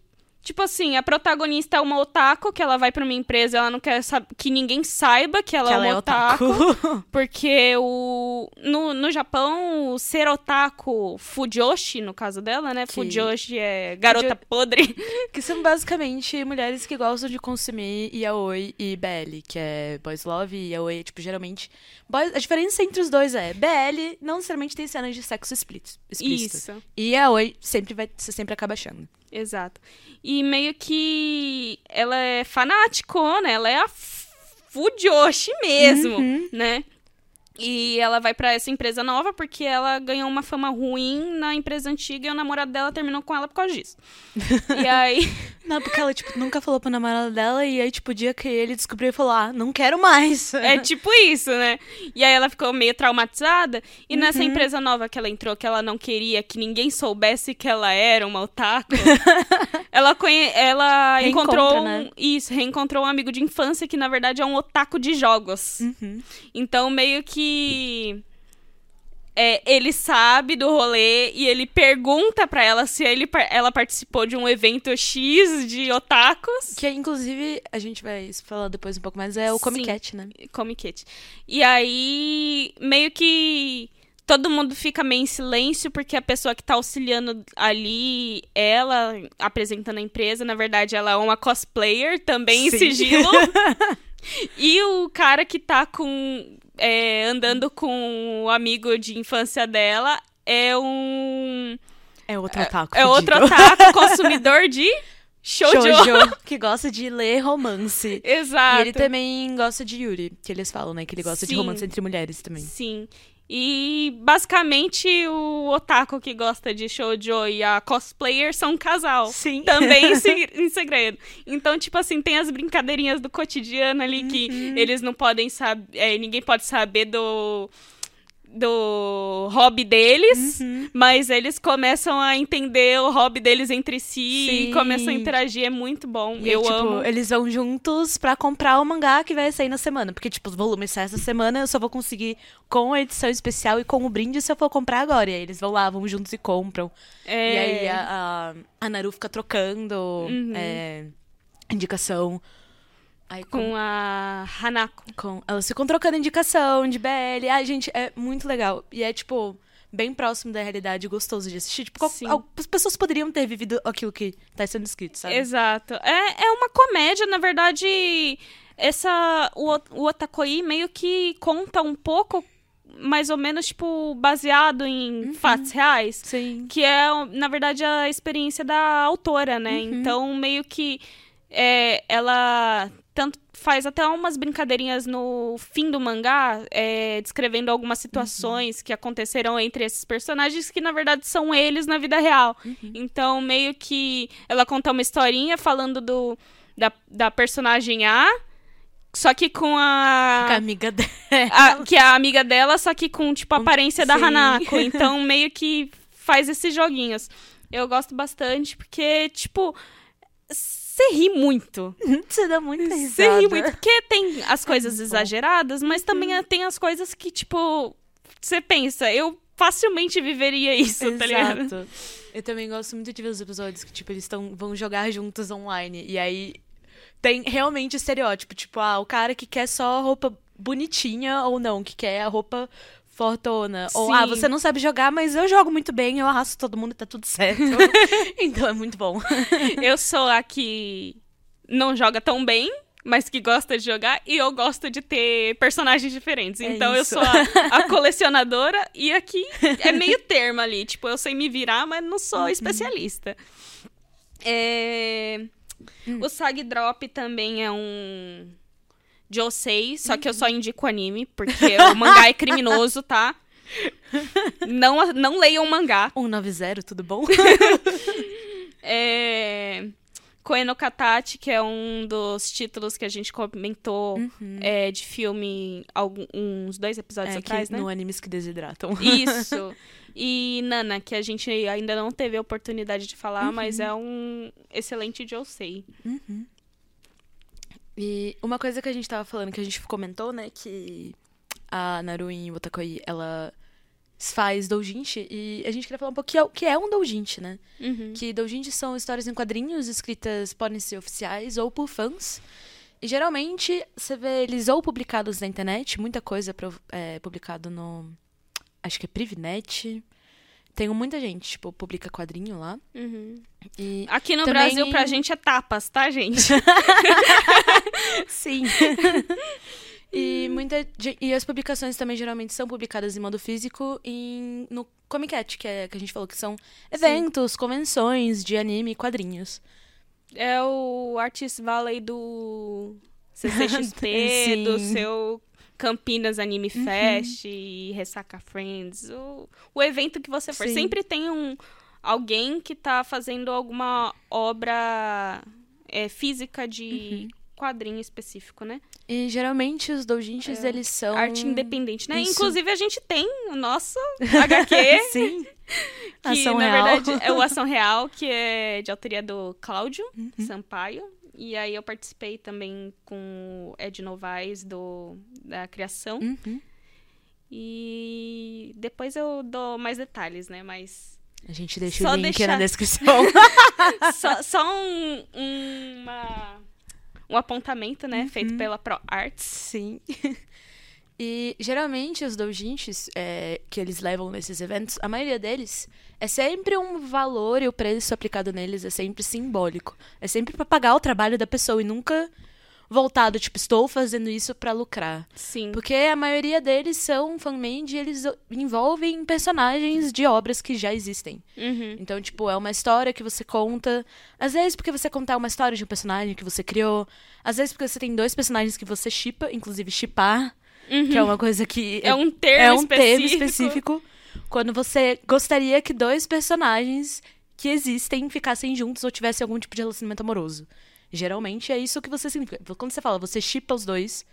Tipo assim, a protagonista é uma otaku, que ela vai pra uma empresa ela não quer que ninguém saiba que ela, que é ela uma é otaku. otaku. (laughs) Porque o, no, no Japão, o ser otaku, fujoshi, no caso dela, né? Que- Fujoshi é garota Fujo- podre. (laughs) que são basicamente mulheres que gostam de consumir yaoi e BL, que é boys love e yaoi, tipo, geralmente... boys- a diferença entre os dois é, BL não necessariamente tem cenas de sexo explícito. explícito. Isso. E yaoi sempre vai, você sempre acaba achando. Exato. E meio que ela é fanática, né? Ela é a Fujoshi mesmo, Uhum. né? E ela vai pra essa empresa nova porque ela ganhou uma fama ruim na empresa antiga e o namorado dela terminou com ela por causa disso. (laughs) e aí, (laughs) Não, porque ela, tipo, nunca falou pro namorado dela e aí, tipo, o dia que ele descobriu, ele falou, ah, não quero mais. (laughs) é tipo isso, né? E aí ela ficou meio traumatizada. E nessa Uhum. empresa nova que ela entrou, que ela não queria que ninguém soubesse que ela era uma otaku, ela, conhe... ela Reencontra, encontrou. né? um- Isso, reencontrou um amigo de infância que na verdade é um otaku de jogos. Uhum. Então, meio que. É, ele sabe do rolê e ele pergunta pra ela se ele, ela participou de um evento X de otakus. Que, inclusive, a gente vai falar depois um pouco mais, é o. Comic Cat, né? Comic. E aí, meio que todo mundo fica meio em silêncio, porque a pessoa que tá auxiliando ali, ela apresentando a empresa, na verdade, ela é uma cosplayer, também em Sim. sigilo. (laughs) e o cara que tá com. É, andando com o amigo de infância dela é um. É outro otaku. É outro fudido. otaku consumidor de (laughs) shoujo. Shoujo, (laughs) que gosta de ler romance. Exato. E ele também gosta de Yuri, que eles falam, né? Que ele gosta de Sim. romance entre mulheres também. Sim. E basicamente o otaku que gosta de shoujo e a cosplayer são um casal. Sim. Também em (laughs) se- em segredo. Então, tipo assim, tem as brincadeirinhas do cotidiano ali que Uhum. eles não podem saber. ninguém pode saber do. Do hobby deles, Uhum. mas eles começam a entender o hobby deles entre si Sim. e começam a interagir. É muito bom. E, eu tipo, amo. eles vão juntos pra comprar o mangá que vai sair na semana. Porque, tipo, os volumes saem essa semana, eu só vou conseguir com a edição especial e com o brinde se eu for comprar agora. E aí eles vão lá, vão juntos e compram. É... E aí a, a, a Naru fica trocando Uhum. é, indicação. Aí com, Com a Hanako. com- Elas ficam trocando indicação de BL. Ai, gente, é muito legal. E é, tipo, bem próximo da realidade, gostoso de assistir. Tipo, qual- as pessoas poderiam ter vivido aquilo que tá sendo escrito, sabe? Exato. É, é uma comédia, na verdade. Essa. O, o Otakoi meio que conta um pouco, mais ou menos, tipo, baseado em Uhum. fatos reais. Sim. Que é, na verdade, a experiência da autora, né? Então, meio que. é, ela tanto faz até umas brincadeirinhas no fim do mangá, é, descrevendo algumas situações uhum. que aconteceram entre esses personagens que na verdade são eles na vida real. Uhum. Então, meio que ela conta uma historinha falando do da, da personagem A, só que com a. Com a amiga dela. A, que é a amiga dela, só que com, tipo, a aparência Sim. da Hanako. (laughs) Então, meio que faz esses joguinhos. Eu gosto bastante, porque, tipo você ri muito. (laughs) Você dá muito risada. Você ri muito. Porque tem as coisas é exageradas, mas também uhum. tem as coisas que, tipo, você pensa, eu facilmente viveria isso, Exato. tá ligado? Eu também gosto muito de ver os episódios que, tipo, eles tão, vão jogar juntos online. E aí tem realmente estereótipo. Tipo, ah, o cara que quer só roupa bonitinha ou não, que quer a roupa fortona. Sim. Ou, ah, você não sabe jogar, mas eu jogo muito bem, eu arrasto todo mundo e tá tudo certo. (laughs) então é muito bom. (laughs) eu sou a que não joga tão bem, mas que gosta de jogar, e eu gosto de ter personagens diferentes. É então isso. eu sou a, a, (laughs) colecionadora e aqui é meio termo ali. Tipo, eu sei me virar, mas não sou uhum. especialista. É... Hum. O Sag Drop também é um Josei, só que eu só indico anime, porque o mangá é criminoso, tá? Não, não leiam o mangá. 190, tudo bom? (laughs) é... Koeno Katachi, que é um dos títulos que a gente comentou uhum. é, de filme alguns, uns dois episódios é, atrás, né? No Animes que Desidratam. Isso. (laughs) E Nana, que a gente ainda não teve a oportunidade de falar, uhum. mas é um excelente Josei. Uhum. E uma coisa que a gente tava falando, que a gente comentou, né, que a Naruin Otakoi, ela faz doujinshi, e a gente queria falar um pouquinho o que é um doujinshi, né? Uhum. Que doujinshi são histórias em quadrinhos escritas, podem ser oficiais ou por fãs. E geralmente você vê eles ou publicados na internet, muita coisa é, publicado no. Acho que é Privinet. Tem muita gente, tipo, publica quadrinho lá. Uhum. E Aqui no também... Brasil, pra gente é tapas, tá, gente? (laughs) Sim. (laughs) e, muita, e as publicações também geralmente são publicadas em modo físico em, no Comic Cat, que, é, que a gente falou que são eventos, Sim. convenções de anime e quadrinhos. É o Artist Valley do CCXP, (laughs) do seu Campinas Anime uhum. Fest e Ressaca Friends, o, o evento que você for. Sim. Sempre tem um alguém que tá fazendo alguma obra é, física de uhum. quadrinho específico, né? E geralmente os doujinshis, é, eles são... Arte independente, né? Isso. Inclusive a gente tem o nosso (laughs) HQ. Sim. Que Ação na Real. verdade é o (laughs) Ação Real, que é de autoria do Cláudio uhum. Sampaio. E aí eu participei também com o Ed Novaes do, da criação. Uhum. E depois eu dou mais detalhes, né? Mas. A gente deixa o link deixar... na descrição. (laughs) só, (laughs) só um, uma, um apontamento, né? Uhum. Feito pela Pro Arts. Sim. E geralmente os doujinshis é, que eles levam nesses eventos, a maioria deles é sempre um valor e o preço aplicado neles é sempre simbólico. É sempre para pagar o trabalho da pessoa e nunca voltado, tipo, estou fazendo isso para lucrar. Sim. Porque a maioria deles são fan-made e eles envolvem personagens de obras que já existem. Uhum. Então, tipo, é uma história que você conta. Às vezes porque você contar uma história de um personagem que você criou. Às vezes porque você tem dois personagens que você chipa, inclusive chipar Uhum. Que é uma coisa que. É um termo é um específico. termo específico. Quando você gostaria que dois personagens que existem ficassem juntos ou tivessem algum tipo de relacionamento amoroso. Geralmente é isso que você significa. Quando você fala, você chipa os dois,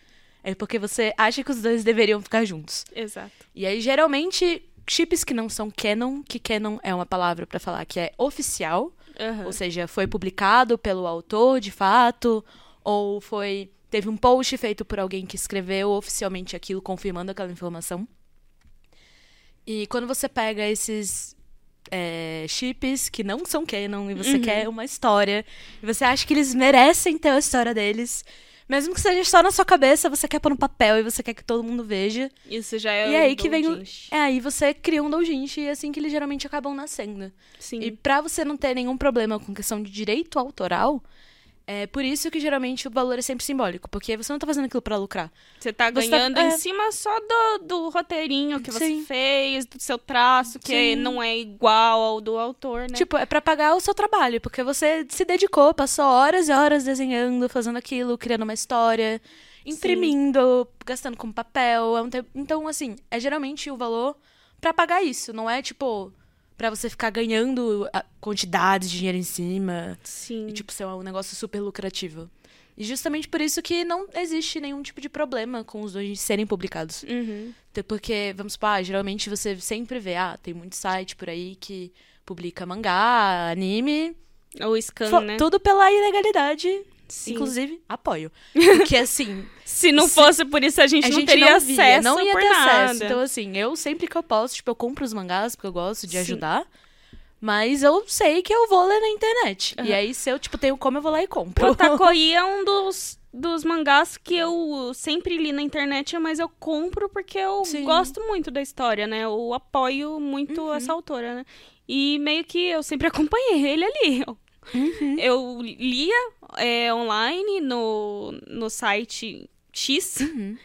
é porque você acha que os dois deveriam ficar juntos. Exato. E aí, geralmente, chips que não são canon, que canon é uma palavra para falar que é oficial, uhum. ou seja, foi publicado pelo autor de fato, ou foi Teve um post feito por alguém que escreveu oficialmente aquilo, confirmando aquela informação. E quando você pega esses é, chips que não são canon e você uhum. quer uma história, e você acha que eles merecem ter a história deles, mesmo que seja só na sua cabeça, você quer pôr no papel e você quer que todo mundo veja. Isso já é E aí que vem o... É, aí você cria um doujinshi e é assim que eles geralmente acabam nascendo. Sim. E pra você não ter nenhum problema com questão de direito autoral, É por isso que geralmente o valor é sempre simbólico, porque você não tá fazendo aquilo pra lucrar. Você tá Você tá- ganhando é. em cima só do, do roteirinho que você Sim. fez, do seu traço, que Sim. não é igual ao do autor, né? Tipo, é pra pagar o seu trabalho, porque você se dedicou, passou horas e horas desenhando, fazendo aquilo, criando uma história, imprimindo, gastando com papel. é um te- Então, assim, é geralmente o valor pra pagar isso, não é tipo pra você ficar ganhando a quantidade de dinheiro em cima Sim. e tipo ser um negócio super lucrativo. E justamente por isso que não existe nenhum tipo de problema com os dois serem publicados. Uhum. Até Porque, vamos supor, ah, geralmente você sempre vê, ah, tem muito site por aí que publica mangá, anime, O scan, né? tudo pela ilegalidade. Sim. Inclusive, apoio. (laughs) Porque, assim, Se não se- fosse por isso, a gente a não gente teria não via, acesso não ia por ter nada. acesso. Então, assim, eu sempre que eu posso, tipo, eu compro os mangás, porque eu gosto de Sim. ajudar. Mas eu sei que eu vou ler na internet. E Aham. aí, se eu, tipo, tenho como, eu vou lá e compro. O Otakoi (laughs) é um dos, dos mangás que eu sempre li na internet, mas eu compro porque eu Sim. gosto muito da história, né? Eu apoio muito Uhum. essa autora, né? E meio que eu sempre (laughs) acompanhei ele ali. Eu, Uhum. eu lia é, online no, no site X. Uhum.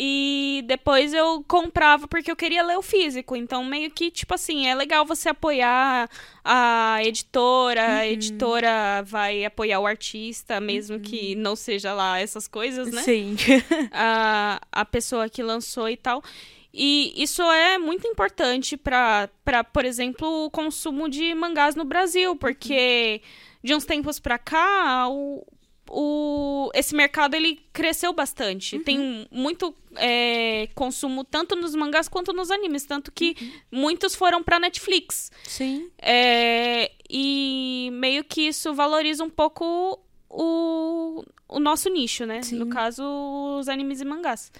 E depois eu comprava porque eu queria ler o físico. Então, meio que, tipo assim, é legal você apoiar a editora, a editora vai apoiar o artista, mesmo que não seja lá essas coisas, né? Sim. (laughs) a, a pessoa que lançou e tal. E isso é muito importante para, por exemplo, o consumo de mangás no Brasil, porque de uns tempos pra cá, o, o, esse mercado ele cresceu bastante. Tem muito é, consumo tanto nos mangás quanto nos animes, tanto que muitos foram pra Netflix. Sim. É, e meio que isso valoriza um pouco o, o nosso nicho, né? Sim. No caso, os animes e mangás.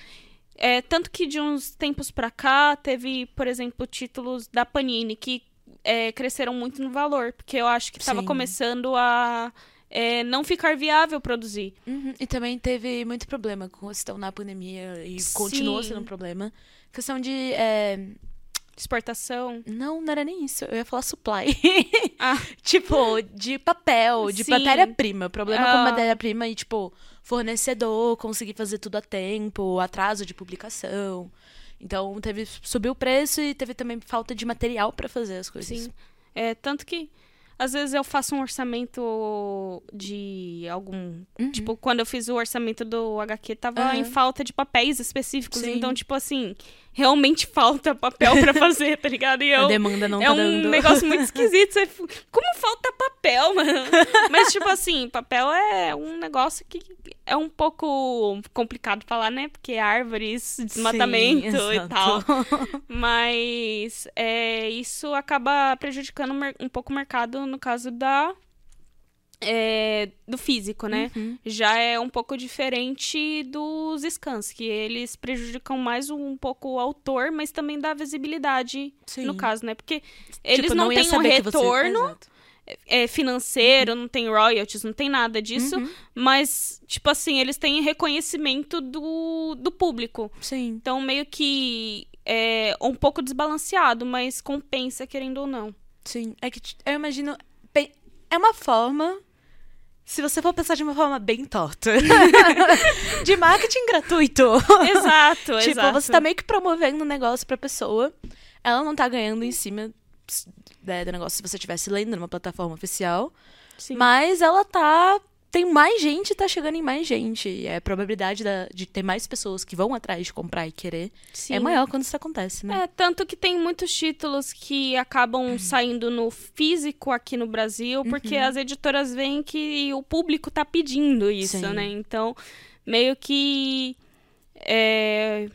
É, tanto que de uns tempos pra cá, teve, por exemplo, títulos da Panini que é, cresceram muito no valor, porque eu acho que estava começando a é, não ficar viável produzir. Uhum. E também teve muito problema com a questão na pandemia e continuou Sim. sendo um problema. Questão de. é, Exportação. Não, não era nem isso. Eu ia falar supply. (laughs) Ah. (laughs) tipo, de papel, de matéria-prima. Problema com Ah. matéria-prima e, tipo, fornecedor, conseguir fazer tudo a tempo, atraso de publicação. Então, teve. Subiu o preço e teve também falta de material pra fazer as coisas. Sim. É, tanto que às vezes eu faço um orçamento de algum. Uhum. Tipo, quando eu fiz o orçamento do HQ, tava Aham. em falta de papéis específicos. Sim. Então, tipo assim, realmente falta papel pra fazer, tá ligado? E (laughs) A eu. demanda não é tá um dando. negócio muito (laughs) esquisito. Você... Como falta papel, mano? Mas, tipo assim, papel é um negócio que é um pouco complicado falar, né? Porque árvores, desmatamento Sim, e tal. (laughs) Mas é, isso acaba prejudicando um pouco o mercado no caso da é, do físico, né? Uhum. Já é um pouco diferente dos scans, que eles prejudicam mais um pouco o autor, mas também dá visibilidade Sim. no caso, né? Porque eles Tipo, não, ia têm um você- retorno Exato. é, financeiro, não tem royalties, não tem nada disso. Uhum. Mas, tipo assim, eles têm reconhecimento do, do público. Sim. Então, meio que é um pouco desbalanceado, mas compensa, querendo ou não. Sim, é que eu imagino. é uma forma. Se você for pensar de uma forma bem torta. (laughs) de marketing gratuito. Exato, tipo, exato. você tá meio que promovendo um negócio pra pessoa. Ela não tá ganhando em cima né, do negócio se você estivesse lendo numa plataforma oficial. Sim. Mas ela tá. Tem mais gente, tá chegando em mais gente. E a probabilidade da- de ter mais pessoas que vão atrás de comprar e querer Sim. é maior quando isso acontece, né? É, tanto que tem muitos títulos que acabam saindo no físico aqui no Brasil, porque as editoras veem que o público tá pedindo isso, Sim. né? Então, meio que. é,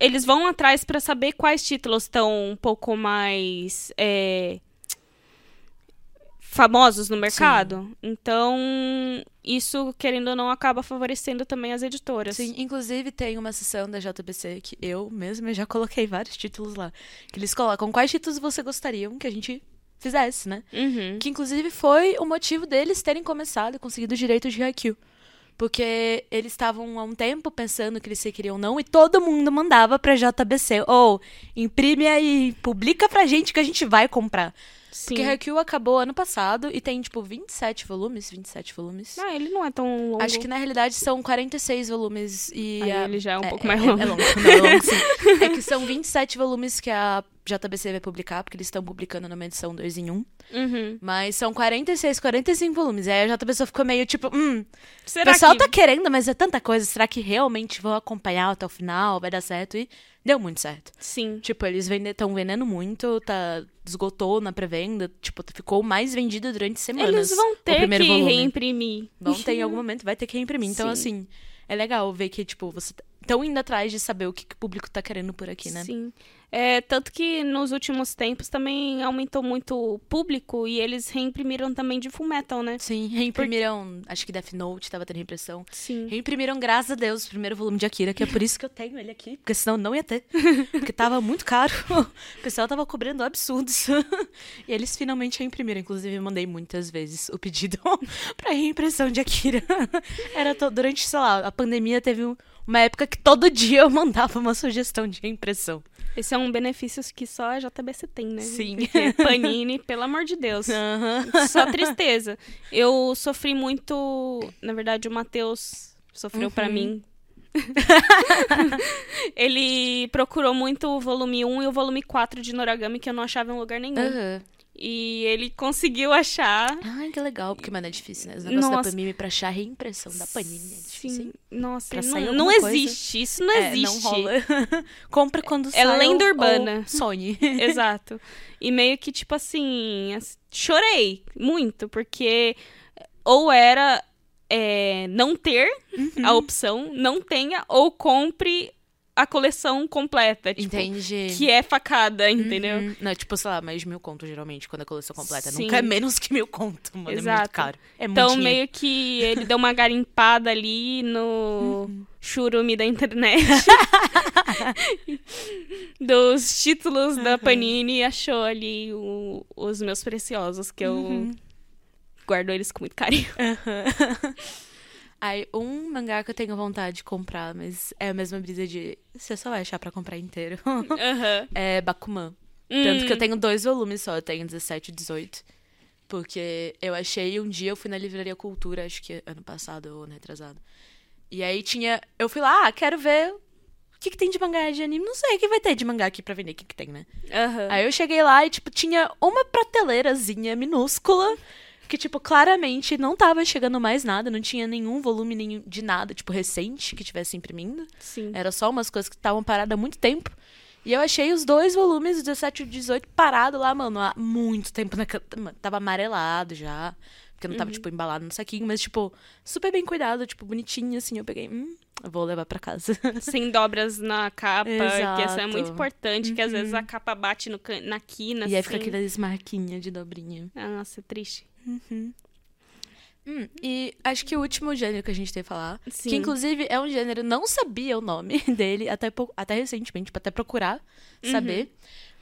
Eles vão atrás pra saber quais títulos estão um pouco mais. é, famosos no mercado. Então, isso, querendo ou não, acaba favorecendo também as editoras. Sim, inclusive tem uma sessão da JBC que eu mesma já coloquei vários títulos lá. Que eles colocam quais títulos você gostariam que a gente fizesse, né? Uhum. Que inclusive foi o motivo deles terem começado e conseguido os direitos de Haikyuu. Porque eles estavam há um tempo pensando que eles se queriam não e todo mundo mandava pra JBC. Ou imprime aí, publica pra gente que a gente vai comprar. Sim. Porque Haikyuu acabou ano passado e tem, tipo, 27 volumes. 27 volumes. Ah, ele não é tão longo. Acho que na realidade são 46 volumes e. Aí a- ele já é um pouco é, mais é- longo. É longo, não, é longo sim. (laughs) É que são 27 volumes que a JBC vai publicar, porque eles estão publicando numa edição 2 em 1. Uhum. Mas são 46, 45 volumes. E aí a JBC ficou meio tipo, hum, o Será pessoal que... tá querendo, mas é tanta coisa. Será que realmente vão acompanhar até o final? Vai dar certo? E deu muito certo. Sim. Tipo, eles estão vendendo muito, tá, esgotou na pré-venda, tipo, ficou mais vendido durante semanas. Eles vão o ter que primeiro volume. reimprimir. Vão ter em algum (laughs) momento, vai ter que reimprimir. Então, Sim. assim, é legal ver que, tipo, você estão indo atrás de saber o que, que o público tá querendo por aqui, né? Sim. É, tanto que nos últimos tempos também aumentou muito o público e eles reimprimiram também de Full Metal, né? Sim, reimprimiram, acho que Death Note tava tendo reimpressão. Sim. Reimprimiram, graças a Deus, o primeiro volume de Akira, que é por isso que eu tenho ele aqui, porque senão não ia ter. (laughs) Porque tava muito caro. (laughs) O pessoal tava cobrando absurdos. (laughs) E eles finalmente reimprimiram. Inclusive, eu mandei muitas vezes o pedido pra reimpressão de Akira. Era to- durante, sei lá, a pandemia teve um- uma época que todo dia eu mandava uma sugestão de reimpressão. Esse é um benefício que só a JBC tem, né? Sim. Porque (laughs) Panini, pelo amor de Deus. Aham. Só tristeza. Eu sofri muito. Na verdade, o Matheus sofreu pra mim. (laughs) Ele procurou muito o volume 1 e o volume 4 de Noragami, que eu não achava em lugar nenhum. Aham. E ele conseguiu achar. Ai, que legal, porque, mano, é difícil, né? Os negócios da Nossa. Panini pra achar a reimpressão da Panini é difícil, Sim. hein? Nossa, Pra não, não existe. Isso não É, existe. não rola. (laughs) Compra quando É sai. lenda ou- urbana. ou Sonhe. (laughs) Exato. E meio que, tipo assim, as- chorei muito, porque ou era é, não ter Uhum. a opção, não tenha, ou compre a coleção completa. Tipo, Entendi. Que é facada, entendeu? Uhum. Não, tipo, sei lá, mais mil conto, geralmente, quando a coleção completa. Sim. Nunca é menos que mil conto, mano. É muito Exato. caro. É muito Então, dinheiro. meio que ele deu uma garimpada ali no Uhum. churume da internet. (laughs) dos títulos da Panini e achou ali o- os meus preciosos, que eu Uhum. guardo eles com muito carinho. Aí, um mangá que eu tenho vontade de comprar, mas é a mesma brisa de... Você só vai achar pra comprar inteiro. (laughs) Aham. é Bakuman. Tanto que eu Hum, tenho dois volumes só, eu tenho 17 e 18. Porque eu achei um dia, eu fui na Livraria Cultura, acho que ano passado ou ano retrasado. E aí tinha. Eu fui lá, ah, quero ver o que, que tem de mangá de anime. Não sei o que vai ter de mangá aqui pra vender, o que, que tem, né? aham. Aí eu cheguei lá e, tipo, tinha uma prateleirazinha minúscula. Que, tipo, claramente não tava chegando mais nada, não tinha nenhum volume nenhum de nada, tipo, recente que tivesse imprimindo. Sim. Era só umas coisas que estavam paradas há muito tempo. E eu achei os dois volumes, o 17 e o 18, parado lá, mano, há muito tempo. Na... Tava amarelado já. Porque não tava, tipo, embalado no saquinho, mas, tipo, super bem cuidado, tipo, bonitinho, assim. Eu peguei, hum, vou levar pra casa. (laughs) Sem dobras na capa, que essa é muito Exato. importante, que às vezes a capa bate no na quina, e aí fica assim. aquelas marquinhas de dobrinha. Ah, Nossa, é triste. Hum, e acho que o último gênero que a gente tem que falar, Sim. que inclusive é um gênero, não sabia o nome (laughs) dele, até, até recentemente, tipo, até procurar saber.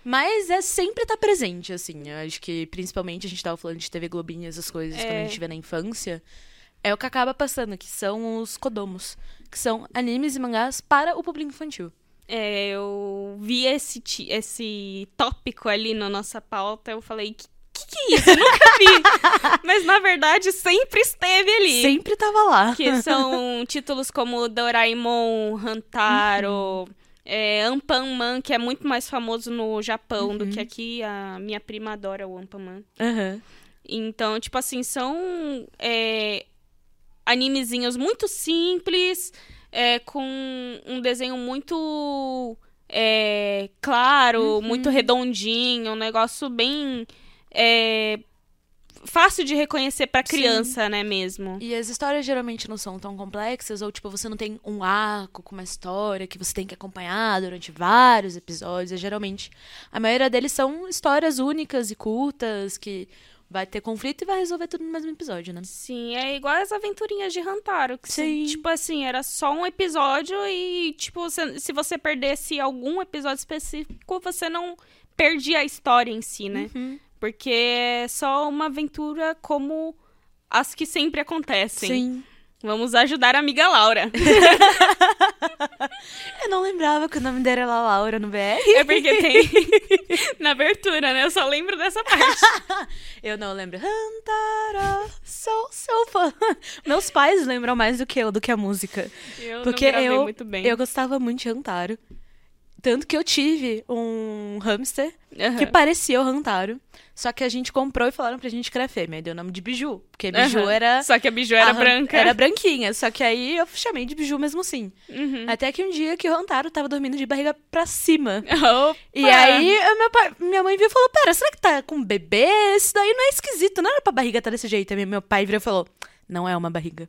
Mas é sempre tá presente, assim. Eu acho que, principalmente, a gente tava falando de TV Globinho, essas coisas, quando a É. gente vê na infância. É o que acaba passando, que são os kodomos. Que são animes e mangás para o público infantil. É, eu vi esse, esse tópico ali na nossa pauta, eu falei, que que, isso? Eu nunca vi. (laughs) Mas na verdade sempre esteve ali. Sempre tava lá. Que são títulos como Doraemon, Hantaro, é, Anpanman, que é muito mais famoso no Japão do que aqui. A minha prima adora o Anpanman. Aham. Então, tipo assim, são é, animezinhos muito simples, é, com um desenho muito é, claro, muito redondinho, um negócio bem é, fácil de reconhecer pra Sim. criança, né, mesmo. E as histórias geralmente não são tão complexas, ou tipo, você não tem um arco com uma história que você tem que acompanhar durante vários episódios. E, geralmente, a maioria deles são histórias únicas e curtas, que vai ter conflito e vai resolver tudo no mesmo episódio, né? Sim, é igual as aventurinhas de Hantaro. Que Sim. Tipo assim, era só um episódio e, tipo, se, se você perdesse algum episódio específico, você não perdia a história em si, né? Uhum. Porque é só uma aventura como as que sempre acontecem. Sim. Vamos ajudar a amiga Laura. (laughs) Eu não lembrava que o nome dela era Laura no BR. É porque tem (laughs) na abertura, né? Eu só lembro dessa parte. (laughs) Eu não lembro. Hantara, sou seu fã. Meus pais lembram mais do que eu, do que a música. Eu Porque eu, muito bem. eu gostava muito de Hantaro. Tanto que eu tive um hamster Aham. que parecia o Hantaro. Só que a gente comprou e falaram pra gente que era fêmea. Aí Deu o nome de Biju. Porque Biju Aham. era. Só que a biju era a branca. Era branquinha. Só que aí eu chamei de Biju mesmo assim. Uhum. Até que um dia que o Hantaro tava dormindo de barriga pra cima. Opa! E aí, pai- minha mãe viu e falou: Pera, será que tá com um bebê? Isso daí não é esquisito, não era pra barriga estar desse jeito. Aí meu pai virou e falou: Não é uma barriga.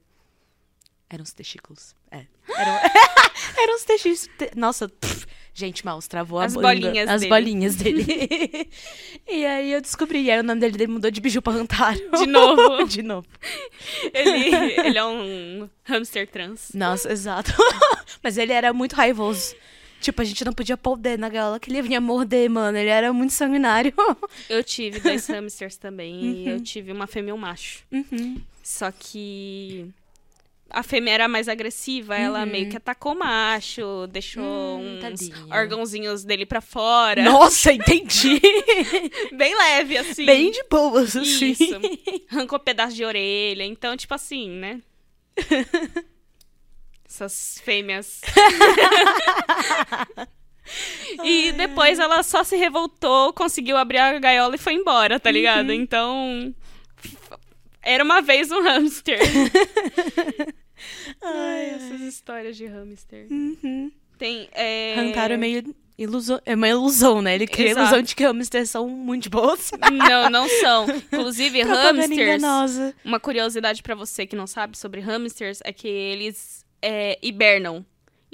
Eram os testículos. É. Eram, (laughs) eram os testículos. te- Nossa, pff, gente, Maus, travou a As bunda. bolinhas As dele. bolinhas dele. (laughs) e aí eu descobri. E aí o nome dele, dele mudou de biju pra Rantaro. De novo. (laughs) de novo. Ele, ele é um hamster trans. Nossa, exato. (laughs) Mas ele era muito raivoso. Tipo, a gente não podia pôr o dedo na gaiola que ele vinha morder, mano. Ele era muito sanguinário. Eu tive dois hamsters também. E eu tive uma fêmea e um macho. Uhum. Só que a fêmea era mais agressiva, ela meio que atacou o macho, deixou Hum, uns tadinha. órgãozinhos dele pra fora. Nossa, entendi. (laughs) Bem leve, assim. Bem de boas, assim. Isso. Arrancou pedaço de orelha. Então, tipo assim, né? Essas fêmeas. (laughs) e depois ela só se revoltou, conseguiu abrir a gaiola e foi embora, tá ligado? Uhum. Então. Era uma vez um hamster. (laughs) Ai, essas histórias de hamster. Uhum. Tem. É... Hantaro é meio ilusão, é uma ilusão, né? Ele cria a ilusão de que hamsters são muito boas. Não, não são. (laughs) Inclusive, hamsters. enganosa. Uma curiosidade pra você que não sabe sobre hamsters é que eles é, hibernam.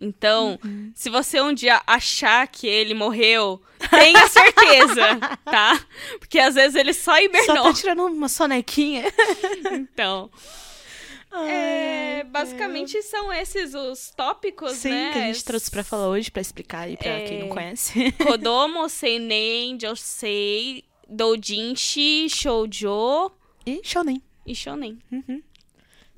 Então, Uhum. se você um dia achar que ele morreu, tenha certeza, (laughs) tá? Porque às vezes ele só Só hibernou. tá tirando uma sonequinha. Então, é, basicamente são esses os tópicos, Sim, né? que a gente trouxe pra falar hoje, pra explicar aí pra É. quem não conhece. (laughs) Kodomo, (laughs) Seinen, Josei, Doujinshi, Shoujo E shonen. e Shonen.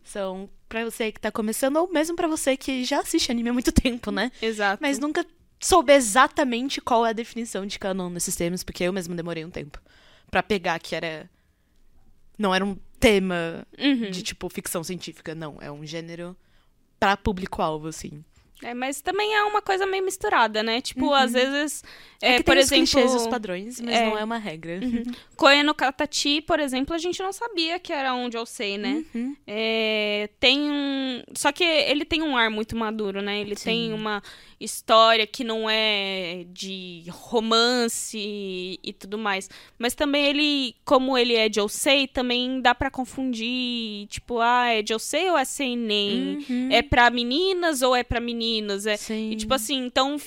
São pra você que tá começando, ou mesmo pra você que já assiste anime há muito tempo, né? Exato. Mas nunca soube exatamente qual é a definição de canon nesses termos, porque eu mesmo demorei um tempo pra pegar que era. Não era um tema Uhum. de tipo ficção científica, não. É um gênero pra público-alvo, assim. É, mas também é uma coisa meio misturada, né? Tipo, às vezes, é, É, que por tem os exemplo, clichês e os padrões, mas é. não é uma regra. (laughs) Koe no Katachi, por exemplo, a gente não sabia que era um Josei, né? Uhum. É, tem um... Só que ele tem um ar muito maduro, né? Ele Sim. tem uma história que não é de romance e, e tudo mais. Mas também ele, como ele é Josei, também dá pra confundir, tipo, ah, é Josei ou é Seinen? Uhum. É pra meninas ou é pra meninos? É, Sim. E, tipo assim, então.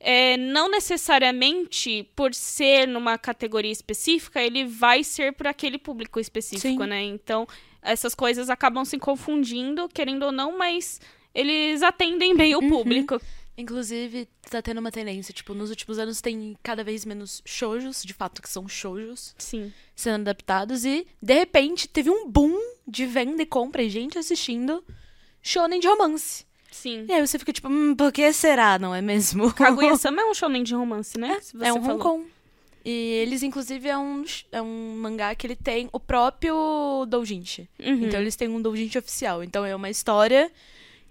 é, não necessariamente por ser numa categoria específica, ele vai ser para aquele público específico, Sim. né? Então, essas coisas acabam se confundindo, querendo ou não, mas eles atendem bem o público. Inclusive, tá tendo uma tendência, tipo, nos últimos anos tem cada vez menos shoujos, de fato que são shoujos, Sim. sendo adaptados, e de repente teve um boom de venda e compra e gente assistindo shonen de romance. Sim. E aí você fica tipo, hum, por que será, não é mesmo? Kaguya-sama é um (laughs) shonen de romance, né? Se é um. Hong Kong. E eles, inclusive, é um, é um mangá que ele tem o próprio doujinshi. Uhum. Então eles têm um doujinshi oficial. Então é uma história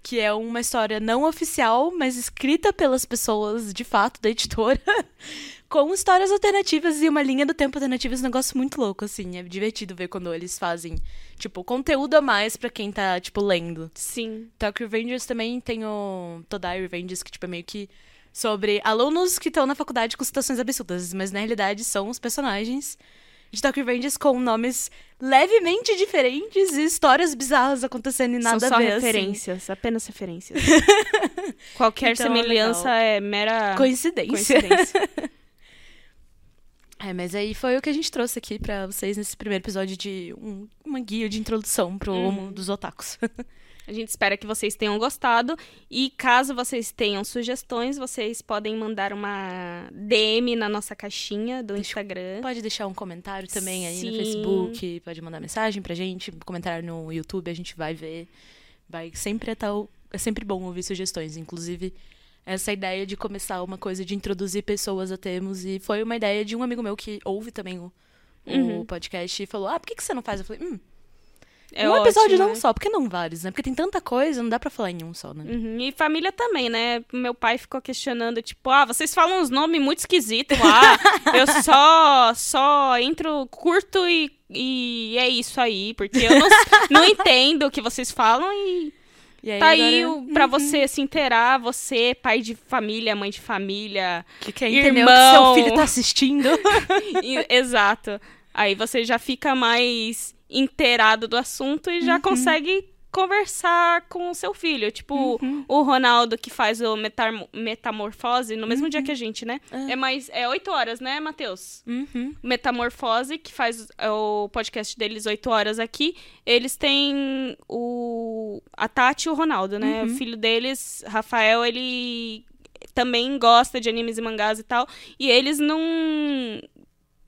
que é uma história não oficial, mas escrita pelas pessoas de fato da editora, (laughs) com histórias alternativas e uma linha do tempo alternativa, esse negócio muito louco assim, é divertido ver quando eles fazem, tipo, conteúdo a mais pra quem tá tipo lendo. Sim. Tokyo Revengers também tem o Todai Revengers, que tipo é meio que sobre alunos que estão na faculdade com situações absurdas, mas na realidade são os personagens de Tokyo Revengers com nomes levemente diferentes e histórias bizarras acontecendo e nada São só a ver. assim. referências, apenas referências. (laughs) Qualquer Então é semelhança legal. é mera Coincidência. coincidência. (laughs) É, mas aí foi o que a gente trouxe aqui pra vocês nesse primeiro episódio de um, uma guia de introdução pro mundo dos otakus. A gente espera que vocês tenham gostado. E caso vocês tenham sugestões, vocês podem mandar uma DM na nossa caixinha do Instagram. Pode deixar um comentário também aí no Sim. Facebook, pode mandar mensagem pra gente, comentário no YouTube, a gente vai ver. vai sempre é tal. É sempre bom ouvir sugestões. Inclusive, essa ideia de começar uma coisa de introduzir pessoas a termos. E foi uma ideia de um amigo meu que ouve também o, Uhum. o podcast e falou: Ah, por que, que você não faz? Eu falei, hum, É um episódio ótimo, não né? só, por que não vários, né? Porque tem tanta coisa, não dá pra falar em um só, né? Uhum, E família também, né? Meu pai ficou questionando, tipo, ah, vocês falam uns nomes muito esquisitos lá. eu só, só entro, curto e, e é isso aí. Porque eu não, não entendo o que vocês falam e E aí, tá aí o, pra você se inteirar, você, pai de família, mãe de família. que quer entender o Irmão. que seu filho tá assistindo. (laughs) exato. Aí você já fica mais inteirado do assunto e já Uhum. consegue conversar com o seu filho. Tipo, Uhum. o Ronaldo que faz o metar- Metamorfose no mesmo dia que a gente, né? É. É mais. É oito horas, né, Matheus? Uhum. Metamorfose, que faz é, o podcast deles oito horas aqui. Eles têm o. A Tati e o Ronaldo, né? Uhum. O filho deles, Rafael, ele também gosta de animes e mangás e tal. E eles não.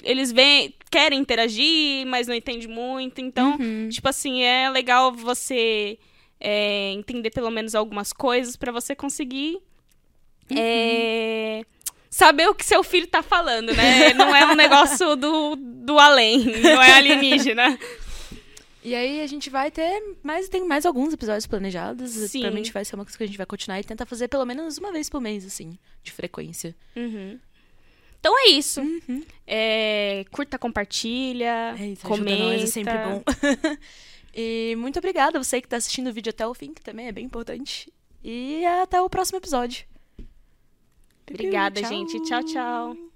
Eles vêm, querem interagir, mas não entendem muito. Então, Uhum. tipo assim, é legal você é, entender pelo menos algumas coisas pra você conseguir é, saber o que seu filho tá falando, né? (laughs) Não é um negócio do, do além, não é alienígena. (laughs) E aí a gente vai ter mais, tem mais alguns episódios planejados. Sim. Provavelmente vai ser uma coisa que a gente vai continuar e tentar fazer pelo menos uma vez por mês, assim, de frequência. Uhum. Então é isso. É, curta, compartilha, É isso, comenta. nós, é sempre bom. (laughs) e muito obrigada a você que tá assistindo o vídeo até o fim, que também é bem importante. E até o próximo episódio. Obrigada, Tchau. gente. Tchau, tchau.